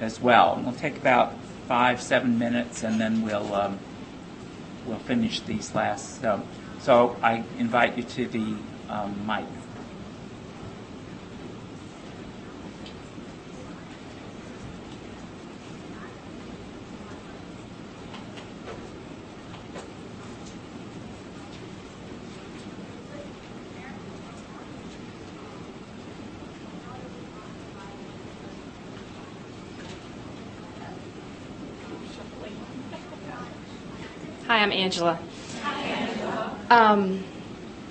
as well. And we'll take about five, seven minutes, and then we'll um, we'll finish these last. so I invite you to the um, mic. Hi, I'm Angela. Hi, Um,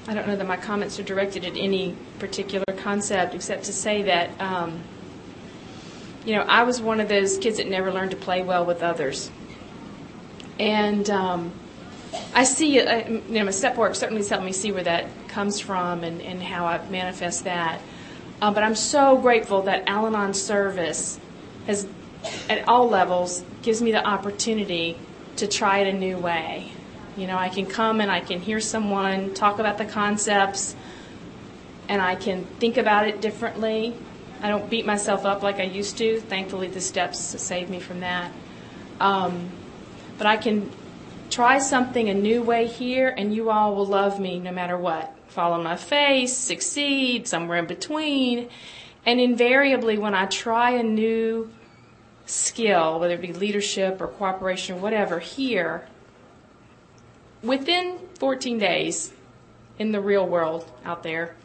I don't know that my comments are directed at any particular concept, except to say that, um, you know, I was one of those kids that never learned to play well with others. And um, I see, uh, you know, my step work certainly has helped me see where that comes from and, and how I manifest that. Uh, but I'm so grateful that Al Anon service has, at all levels, gives me the opportunity to try it a new way. You know, I can come and I can hear someone talk about the concepts and I can think about it differently. I don't beat myself up like I used to. Thankfully, the steps saved me from that. Um, but I can try something a new way here, and you all will love me no matter what. Fall on my face, succeed, somewhere in between. And invariably, when I try a new skill, whether it be leadership or cooperation or whatever, here, within 14 days in the real world out there,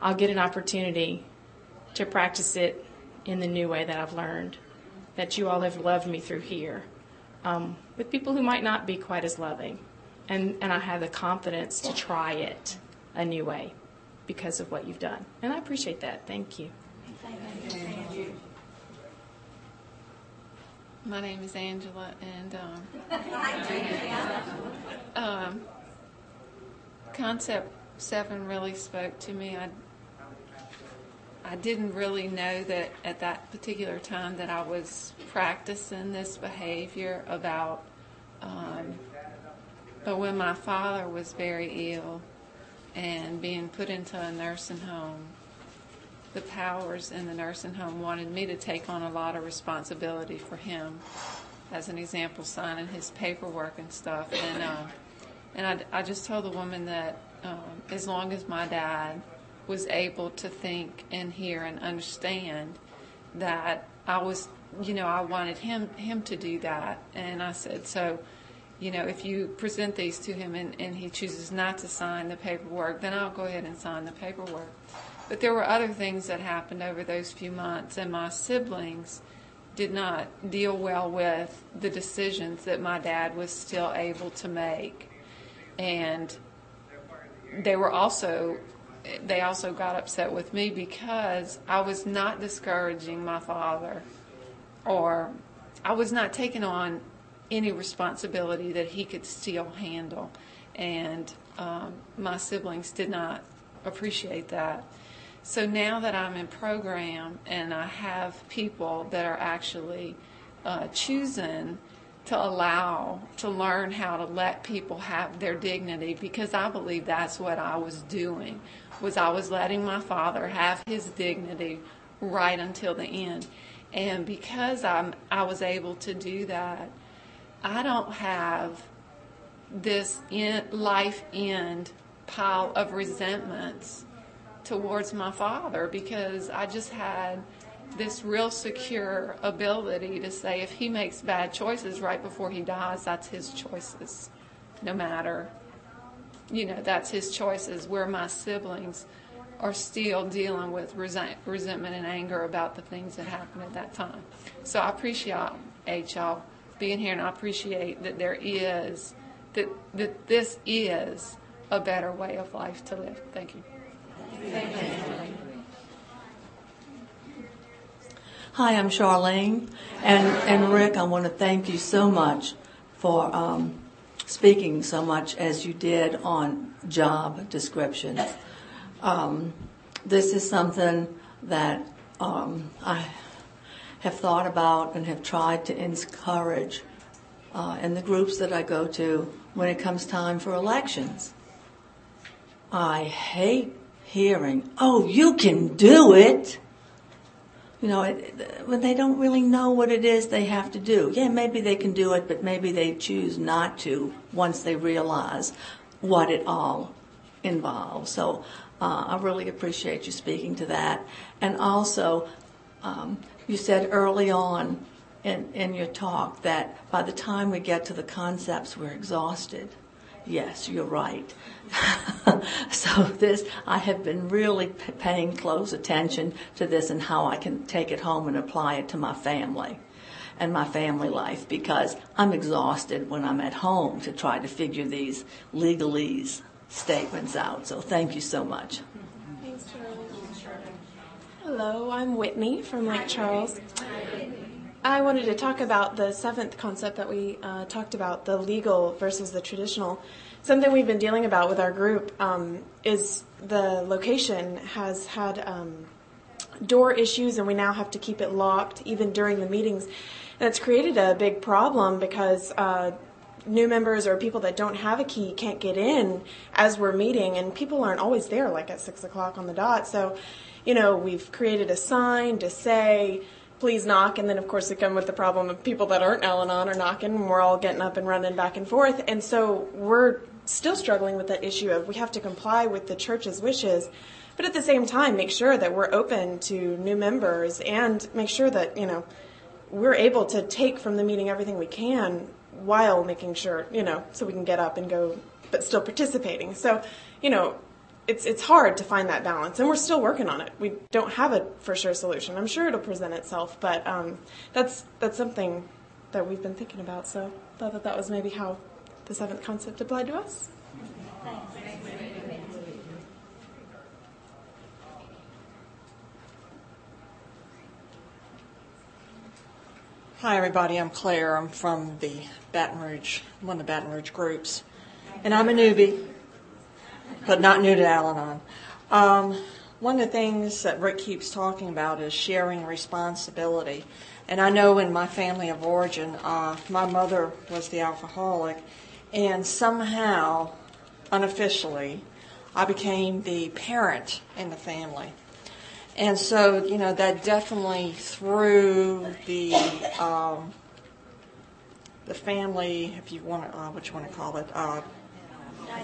I'll get an opportunity to practice it in the new way that I've learned, that you all have loved me through here, um, with people who might not be quite as loving. And, and I have the confidence to try it a new way because of what you've done. And I appreciate that. Thank you. My name is Angela, and um, um, concept seven really spoke to me. I I didn't really know that at that particular time that I was practicing this behavior about. Um, but when my father was very ill and being put into a nursing home, the powers in the nursing home wanted me to take on a lot of responsibility for him. As an example, signing his paperwork and stuff. And uh, and I, I just told the woman that um, as long as my dad was able to think and hear and understand that I was, you know, I wanted him him to do that. And I said, so, you know, if you present these to him and, and he chooses not to sign the paperwork, then I'll go ahead and sign the paperwork. But there were other things that happened over those few months, and my siblings did not deal well with the decisions that my dad was still able to make. And they were also they also got upset with me because I was not discouraging my father or I was not taking on any responsibility that he could still handle. And um, my siblings did not appreciate that. So now that I'm in program and I have people that are actually uh, choosing to allow to learn how to let people have their dignity because I believe that's what I was doing was I was letting my father have his dignity right until the end. And because I'm, I was able to do that, I don't have this in, life end pile of resentments towards my father because I just had this real secure ability to say if he makes bad choices right before he dies, that's his choices, no matter you know, that's his choices, where my siblings are still dealing with resent, resentment and anger about the things that happened at that time. So I appreciate y'all being here, and I appreciate that there is, that, that this is a better way of life to live. Thank you. Hi, I'm Charlene, and, and Rick, I want to thank you so much for um, speaking so much as you did on job descriptions. Um, this is something that um, I have thought about and have tried to encourage uh, in the groups that I go to when it comes time for elections. I hate hearing, oh, you can do it you know, when they don't really know what it is they have to do. Yeah, maybe they can do it, but maybe they choose not to once they realize what it all involves. So uh, I really appreciate you speaking to that. And also, um, you said early on in, in your talk that by the time we get to the concepts, we're exhausted. Yes, you're right. so this, I have been really p- paying close attention to this and how I can take it home and apply it to my family and my family life because I'm exhausted when I'm at home to try to figure these legalese statements out. So thank you so much. Thanks, Hello, I'm Whitney from Lake Charles. I wanted to talk about the seventh concept that we uh, talked about, the legal versus the traditional. Something we've been dealing about with our group um, is the location has had um, door issues, and we now have to keep it locked even during the meetings. And it's created a big problem because uh, new members or people that don't have a key can't get in as we're meeting, and people aren't always there like at six o'clock on the dot. So, you know, we've created a sign to say please knock. And then, of course, they come with the problem of people that aren't Al Anon are knocking, and we're all getting up and running back and forth. And so we're still struggling with that issue of we have to comply with the church's wishes, but at the same time, make sure that we're open to new members and make sure that, you know, we're able to take from the meeting everything we can while making sure, you know, so we can get up and go, but still participating. So, you know, it's it's hard to find that balance, and we're still working on it. We don't have a for sure solution. I'm sure it'll present itself, but um, that's that's something that we've been thinking about. So, I thought that that was maybe how the seventh concept applied to us. Hi, everybody. I'm Claire. I'm from the Baton Rouge, one of the Baton Rouge groups. And I'm a newbie, but not new to Al Anon. Um, one of the things that Rick keeps talking about is sharing responsibility. And I know in my family of origin, uh, my mother was the alcoholic, and somehow, unofficially, I became the parent in the family. And so, you know, that definitely threw the um, the family, if you want to, uh, what you want to call it, uh,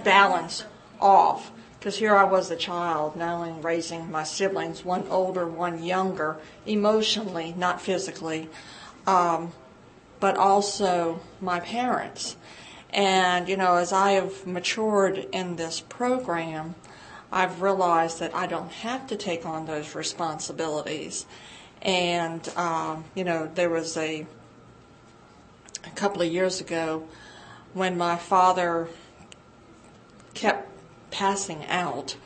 balance off. Because here I was a child, not only raising my siblings, one older, one younger, emotionally, not physically, um, but also my parents. And, you know, as I have matured in this program, I've realized that I don't have to take on those responsibilities. And, um, you know, there was a, a couple of years ago when my father kept passing out.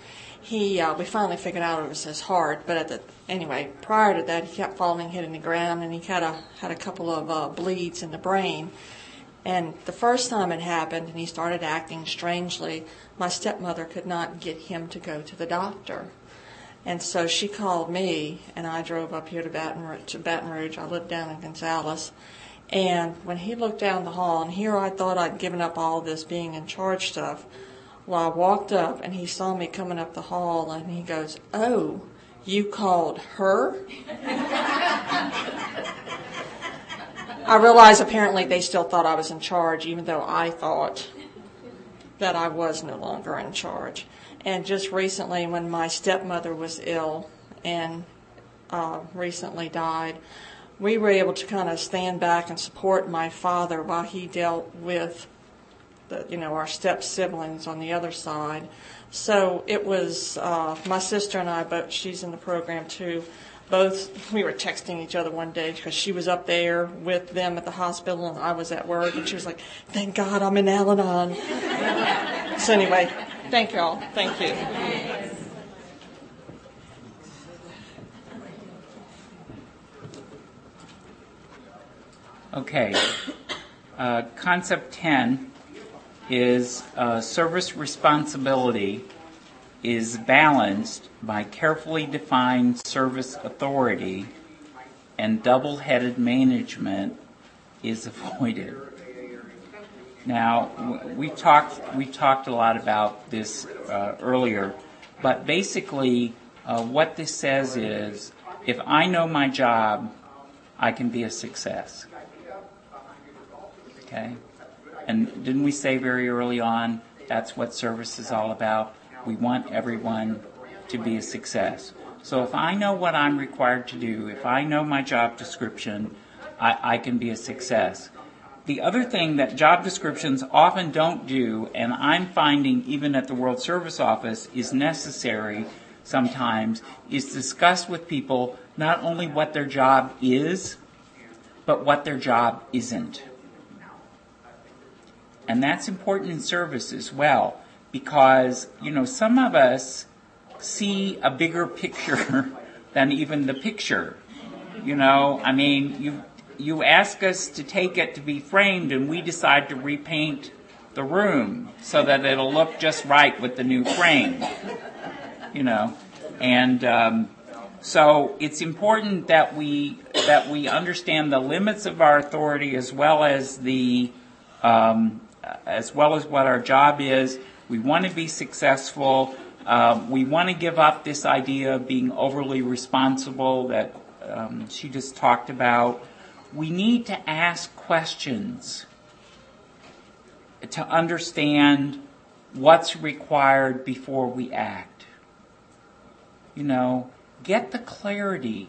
He, uh, we finally figured out it was his heart, but at the, anyway, prior to that, he kept falling, hitting the ground, and he had a, had a couple of uh, bleeds in the brain. And the first time it happened and he started acting strangely, my stepmother could not get him to go to the doctor. And so she called me and I drove up here to Baton Rouge. To Baton Rouge. I lived down in Gonzales. And when he looked down the hall, and here I thought I'd given up all this being in charge stuff, well, I walked up and he saw me coming up the hall and he goes, Oh, you called her? I realize apparently they still thought I was in charge, even though I thought that I was no longer in charge. And just recently, when my stepmother was ill and uh, recently died, we were able to kind of stand back and support my father while he dealt with the, you know, our step siblings on the other side. So it was uh, my sister and I, but she's in the program too both we were texting each other one day because she was up there with them at the hospital and I was at work and she was like, "Thank God I'm in Al-Anon." so anyway, thank y'all. Thank you. Okay. Uh, concept 10 is uh, service responsibility is balanced by carefully defined service authority and double headed management is avoided. Now, we talked, we talked a lot about this uh, earlier, but basically, uh, what this says is if I know my job, I can be a success. Okay? And didn't we say very early on that's what service is all about? We want everyone to be a success. So if I know what I'm required to do, if I know my job description, I, I can be a success. The other thing that job descriptions often don't do, and I'm finding even at the World Service Office is necessary sometimes, is discuss with people not only what their job is, but what their job isn't. And that's important in service as well because, you know, some of us see a bigger picture than even the picture. You know, I mean, you, you ask us to take it to be framed and we decide to repaint the room so that it'll look just right with the new frame. You know, and, um, so it's important that we that we understand the limits of our authority as well as the um, as well as what our job is, we want to be successful. Uh, we want to give up this idea of being overly responsible that um, she just talked about. We need to ask questions to understand what's required before we act. You know, get the clarity,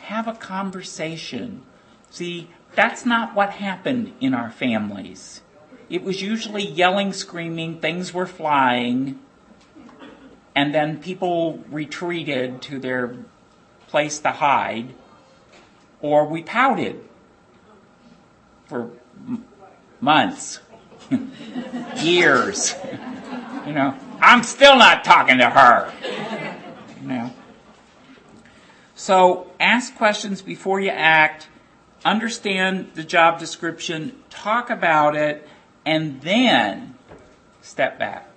have a conversation. See, that's not what happened in our families. It was usually yelling, screaming, things were flying, and then people retreated to their place to hide, or we pouted for m- months, years. You know, I'm still not talking to her. You know. So ask questions before you act, understand the job description, talk about it, and then step back.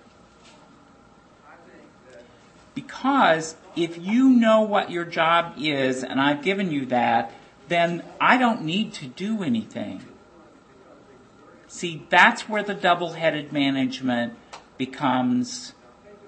Because if you know what your job is, and I've given you that, then I don't need to do anything. See, that's where the double headed management becomes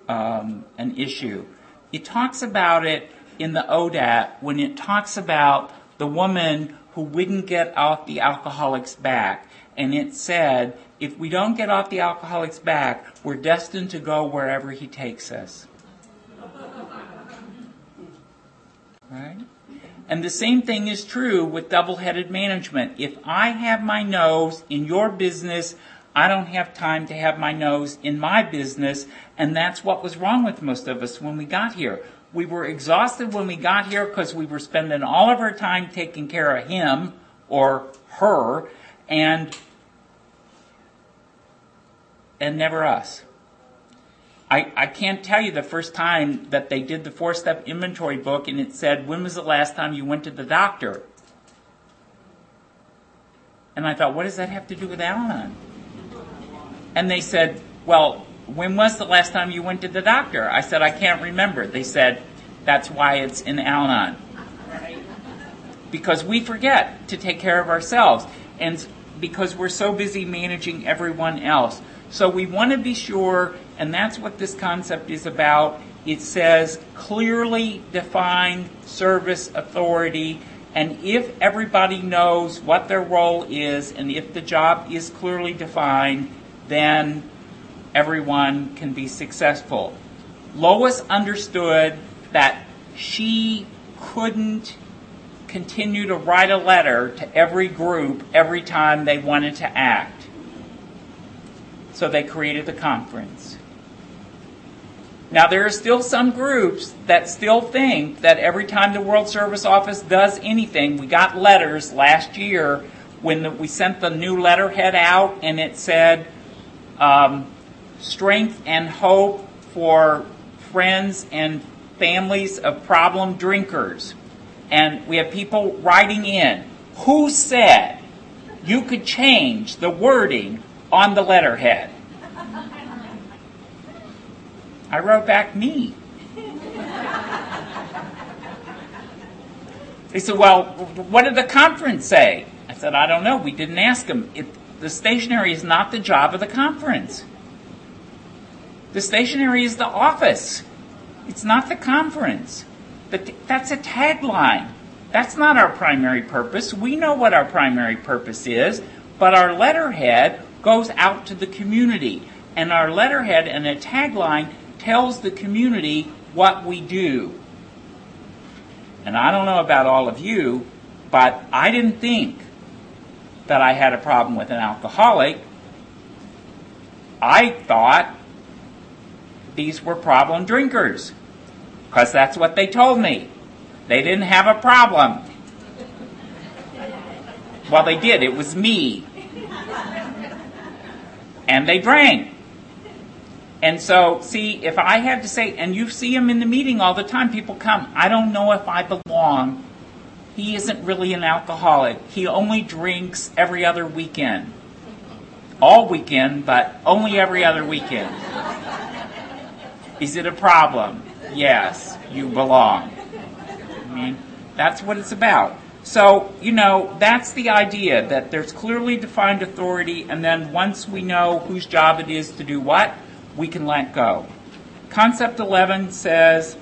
um, an issue. It talks about it in the ODAT when it talks about the woman who wouldn't get off the alcoholic's back. And it said, if we don't get off the alcoholic's back, we're destined to go wherever he takes us. Right? And the same thing is true with double headed management. If I have my nose in your business, I don't have time to have my nose in my business. And that's what was wrong with most of us when we got here. We were exhausted when we got here because we were spending all of our time taking care of him or her and and never us. I, I can't tell you the first time that they did the four step inventory book and it said, When was the last time you went to the doctor? And I thought, What does that have to do with Al Anon? And they said, Well, when was the last time you went to the doctor? I said, I can't remember. They said, That's why it's in Al Anon. Because we forget to take care of ourselves. And because we're so busy managing everyone else. So we want to be sure, and that's what this concept is about. It says clearly defined service authority, and if everybody knows what their role is, and if the job is clearly defined, then everyone can be successful. Lois understood that she couldn't continue to write a letter to every group every time they wanted to act. So they created the conference. Now, there are still some groups that still think that every time the World Service Office does anything, we got letters last year when the, we sent the new letterhead out and it said, um, strength and hope for friends and families of problem drinkers. And we have people writing in who said you could change the wording on the letterhead. I wrote back me. They said, Well, what did the conference say? I said, I don't know. We didn't ask them. It, the stationery is not the job of the conference. The stationery is the office. It's not the conference. That's a tagline. That's not our primary purpose. We know what our primary purpose is, but our letterhead goes out to the community. And our letterhead and a tagline tells the community what we do. And I don't know about all of you, but I didn't think that I had a problem with an alcoholic. I thought these were problem drinkers because that's what they told me. They didn't have a problem. Well, they did. It was me. And they drank. And so, see, if I had to say, and you see him in the meeting all the time, people come, I don't know if I belong. He isn't really an alcoholic. He only drinks every other weekend. All weekend, but only every other weekend. Is it a problem? Yes, you belong. I mean, that's what it's about. So, you know, that's the idea that there's clearly defined authority, and then once we know whose job it is to do what, we can let go. Concept 11 says,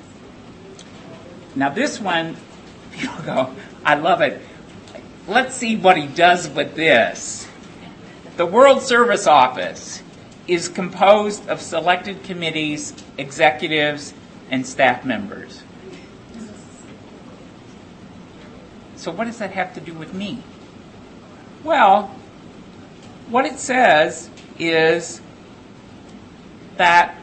now this one, people go, I love it. Let's see what he does with this. The World Service Office is composed of selected committees, executives, and staff members. So what does that have to do with me? Well, what it says is that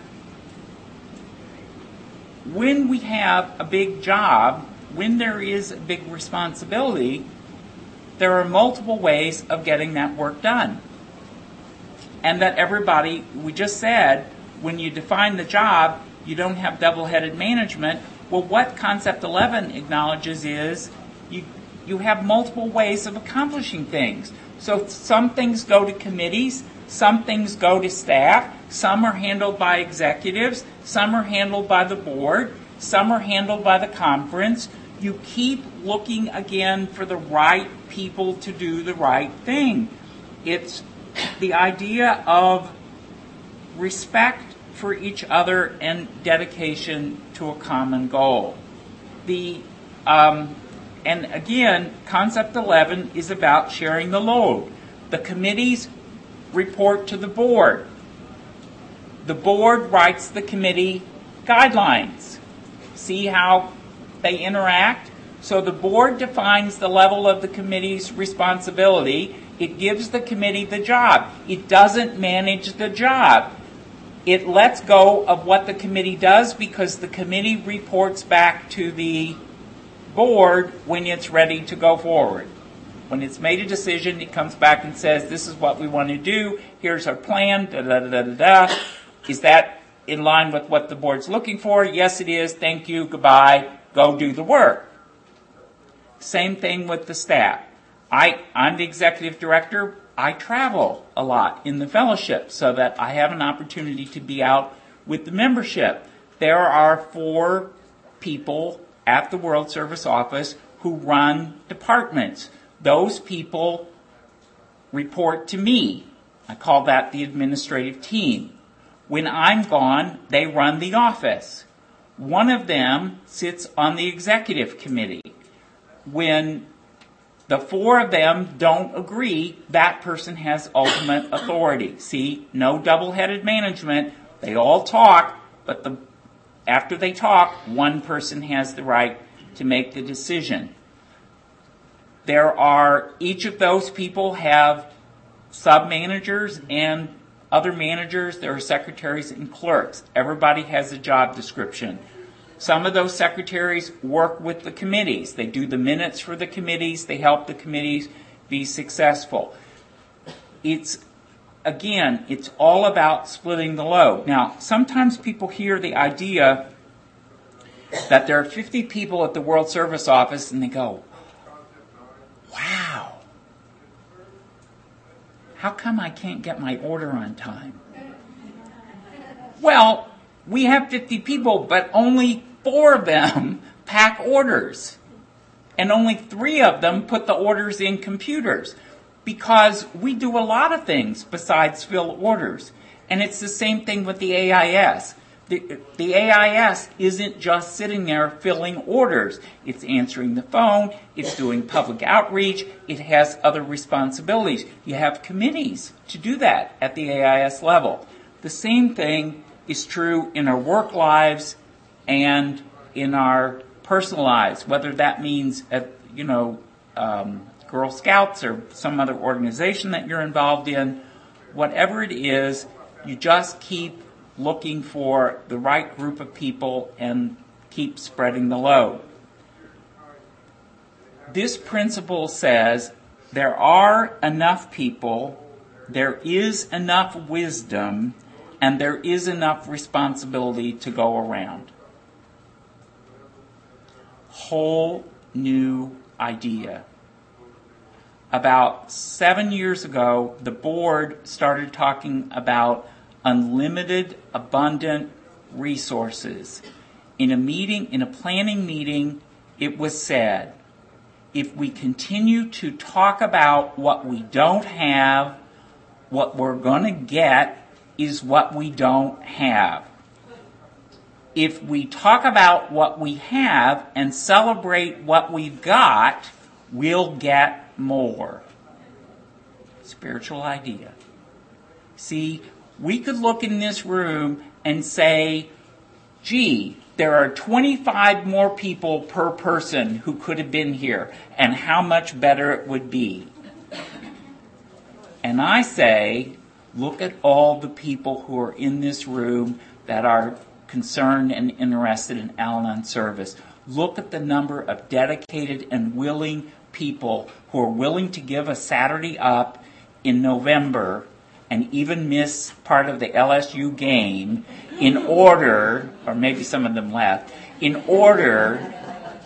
when we have a big job, when there is a big responsibility, there are multiple ways of getting that work done. And that everybody, we just said, when you define the job, you don't have double headed management. Well, what Concept 11 acknowledges is you, you have multiple ways of accomplishing things. So some things go to committees, some things go to staff, some are handled by executives, some are handled by the board, some are handled by the conference. You keep looking again for the right people to do the right thing. It's the idea of respect for each other and dedication to a common goal. The um, and again, concept 11 is about sharing the load. The committees report to the board. The board writes the committee guidelines. See how they interact? So the board defines the level of the committee's responsibility. It gives the committee the job. It doesn't manage the job. It lets go of what the committee does because the committee reports back to the board when it's ready to go forward. When it's made a decision, it comes back and says, This is what we want to do. Here's our plan. Da da da da da. Is that in line with what the board's looking for? Yes, it is. Thank you. Goodbye. Go do the work. Same thing with the staff. I, I'm the executive director. I travel a lot in the fellowship so that I have an opportunity to be out with the membership. There are four people at the World Service Office who run departments. Those people report to me. I call that the administrative team. When I'm gone, they run the office. One of them sits on the executive committee. When the four of them don't agree, that person has ultimate authority. See, no double headed management. They all talk, but the after they talk, one person has the right to make the decision. There are, each of those people have sub managers and other managers. There are secretaries and clerks. Everybody has a job description. Some of those secretaries work with the committees. They do the minutes for the committees. They help the committees be successful. It's again, it's all about splitting the load. Now, sometimes people hear the idea that there are 50 people at the World Service Office and they go, wow, how come I can't get my order on time? Well, we have 50 people, but only four of them pack orders. And only three of them put the orders in computers because we do a lot of things besides fill orders. And it's the same thing with the AIS. The, the AIS isn't just sitting there filling orders. It's answering the phone, it's doing public outreach, it has other responsibilities. You have committees to do that at the AIS level. The same thing is true in our work lives and in our personal lives, whether that means, at, you know, um, Girl Scouts or some other organization that you're involved in, whatever it is, you just keep looking for the right group of people and keep spreading the load. This principle says there are enough people, there is enough wisdom, and there is enough responsibility to go around. Whole new idea about seven years ago, the board started talking about unlimited, abundant resources. In a meeting, in a planning meeting, it was said, if we continue to talk about what we don't have, what we're going to get is what we don't have. If we talk about what we have and celebrate what we've got, we'll get more. Spiritual idea. See, we could look in this room and say, gee, there are 25 more people per person who could have been here, and how much better it would be. And I say, look at all the people who are in this room that are concerned and interested in Al Anon service. Look at the number of dedicated and willing people who are willing to give a Saturday up in November and even miss part of the LSU game in order, or maybe some of them left, in order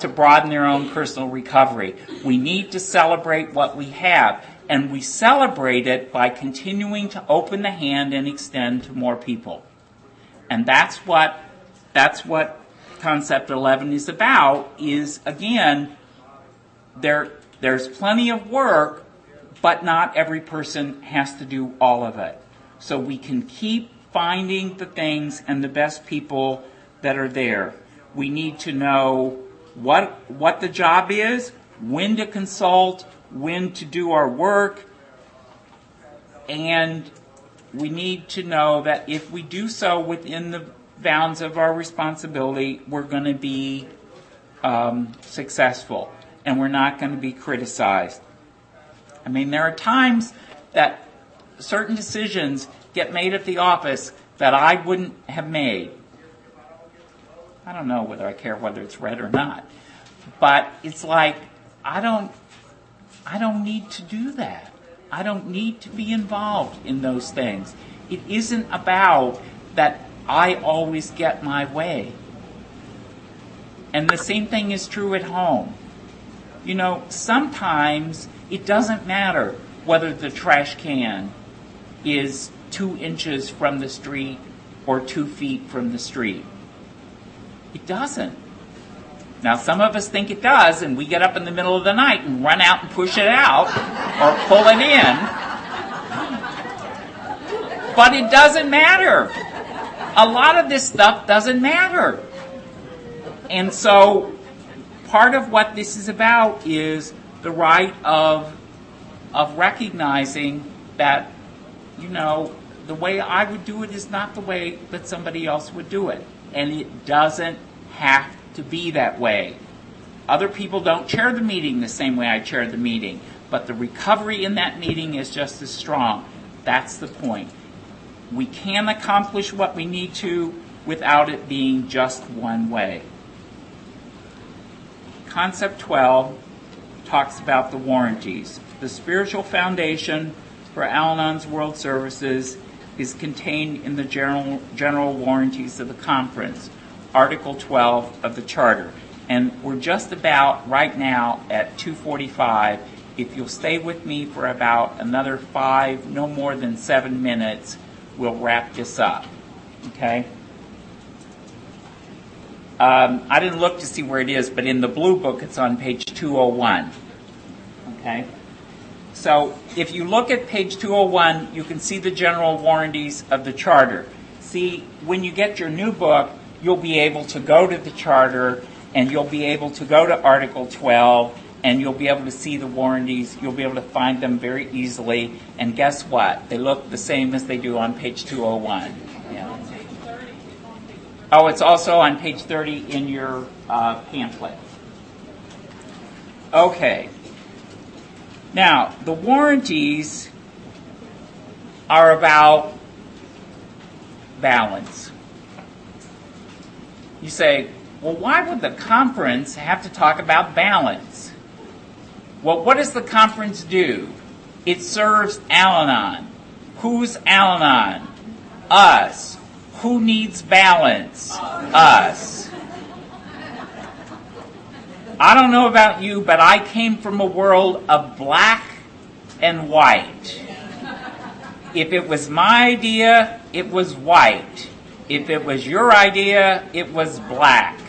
to broaden their own personal recovery. We need to celebrate what we have, and we celebrate it by continuing to open the hand and extend to more people. And that's what that's what concept 11 is about is again there there's plenty of work but not every person has to do all of it. So we can keep finding the things and the best people that are there. We need to know what what the job is, when to consult, when to do our work, and we need to know that if we do so within the bounds of our responsibility, we're going to be um, successful and we're not going to be criticized. I mean, there are times that certain decisions get made at the office that I wouldn't have made. I don't know whether I care whether it's red or not. But it's like I don't I don't need to do that. I don't need to be involved in those things. It isn't about that I always get my way. And the same thing is true at home. You know, sometimes it doesn't matter whether the trash can is two inches from the street or two feet from the street. It doesn't. Now, some of us think it does, and we get up in the middle of the night and run out and push it out or pull it in. But it doesn't matter. A lot of this stuff doesn't matter. And so, part of what this is about is the right of, of recognizing that, you know, the way I would do it is not the way that somebody else would do it. And it doesn't have to be that way. Other people don't chair the meeting the same way I chair the meeting, but the recovery in that meeting is just as strong. That's the point. We can accomplish what we need to without it being just one way. Concept 12 talks about the warranties. The spiritual foundation for Al Anon's World Services is contained in the general, general warranties of the conference. Article 12 of the Charter. And we're just about right now at 245. If you'll stay with me for about another five, no more than seven minutes, we'll wrap this up. Okay? Um, I didn't look to see where it is, but in the blue book it's on page 201. Okay? So if you look at page 201, you can see the general warranties of the charter. See, when you get your new book, you'll be able to go to the charter and you'll be able to go to Article 12 and you'll be able to see the warranties. You'll be able to find them very easily. And guess what? They look the same as they do on page 201. Oh, it's also on page 30 in your uh, pamphlet. Okay. Now, the warranties are about balance. You say, well, why would the conference have to talk about balance? Well, what does the conference do? It serves Al Anon. Who's Al Anon? Us. Who needs balance? Us. I don't know about you, but I came from a world of black and white. If it was my idea, it was white. If it was your idea, it was black.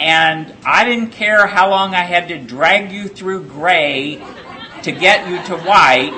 And I didn't care how long I had to drag you through gray to get you to white.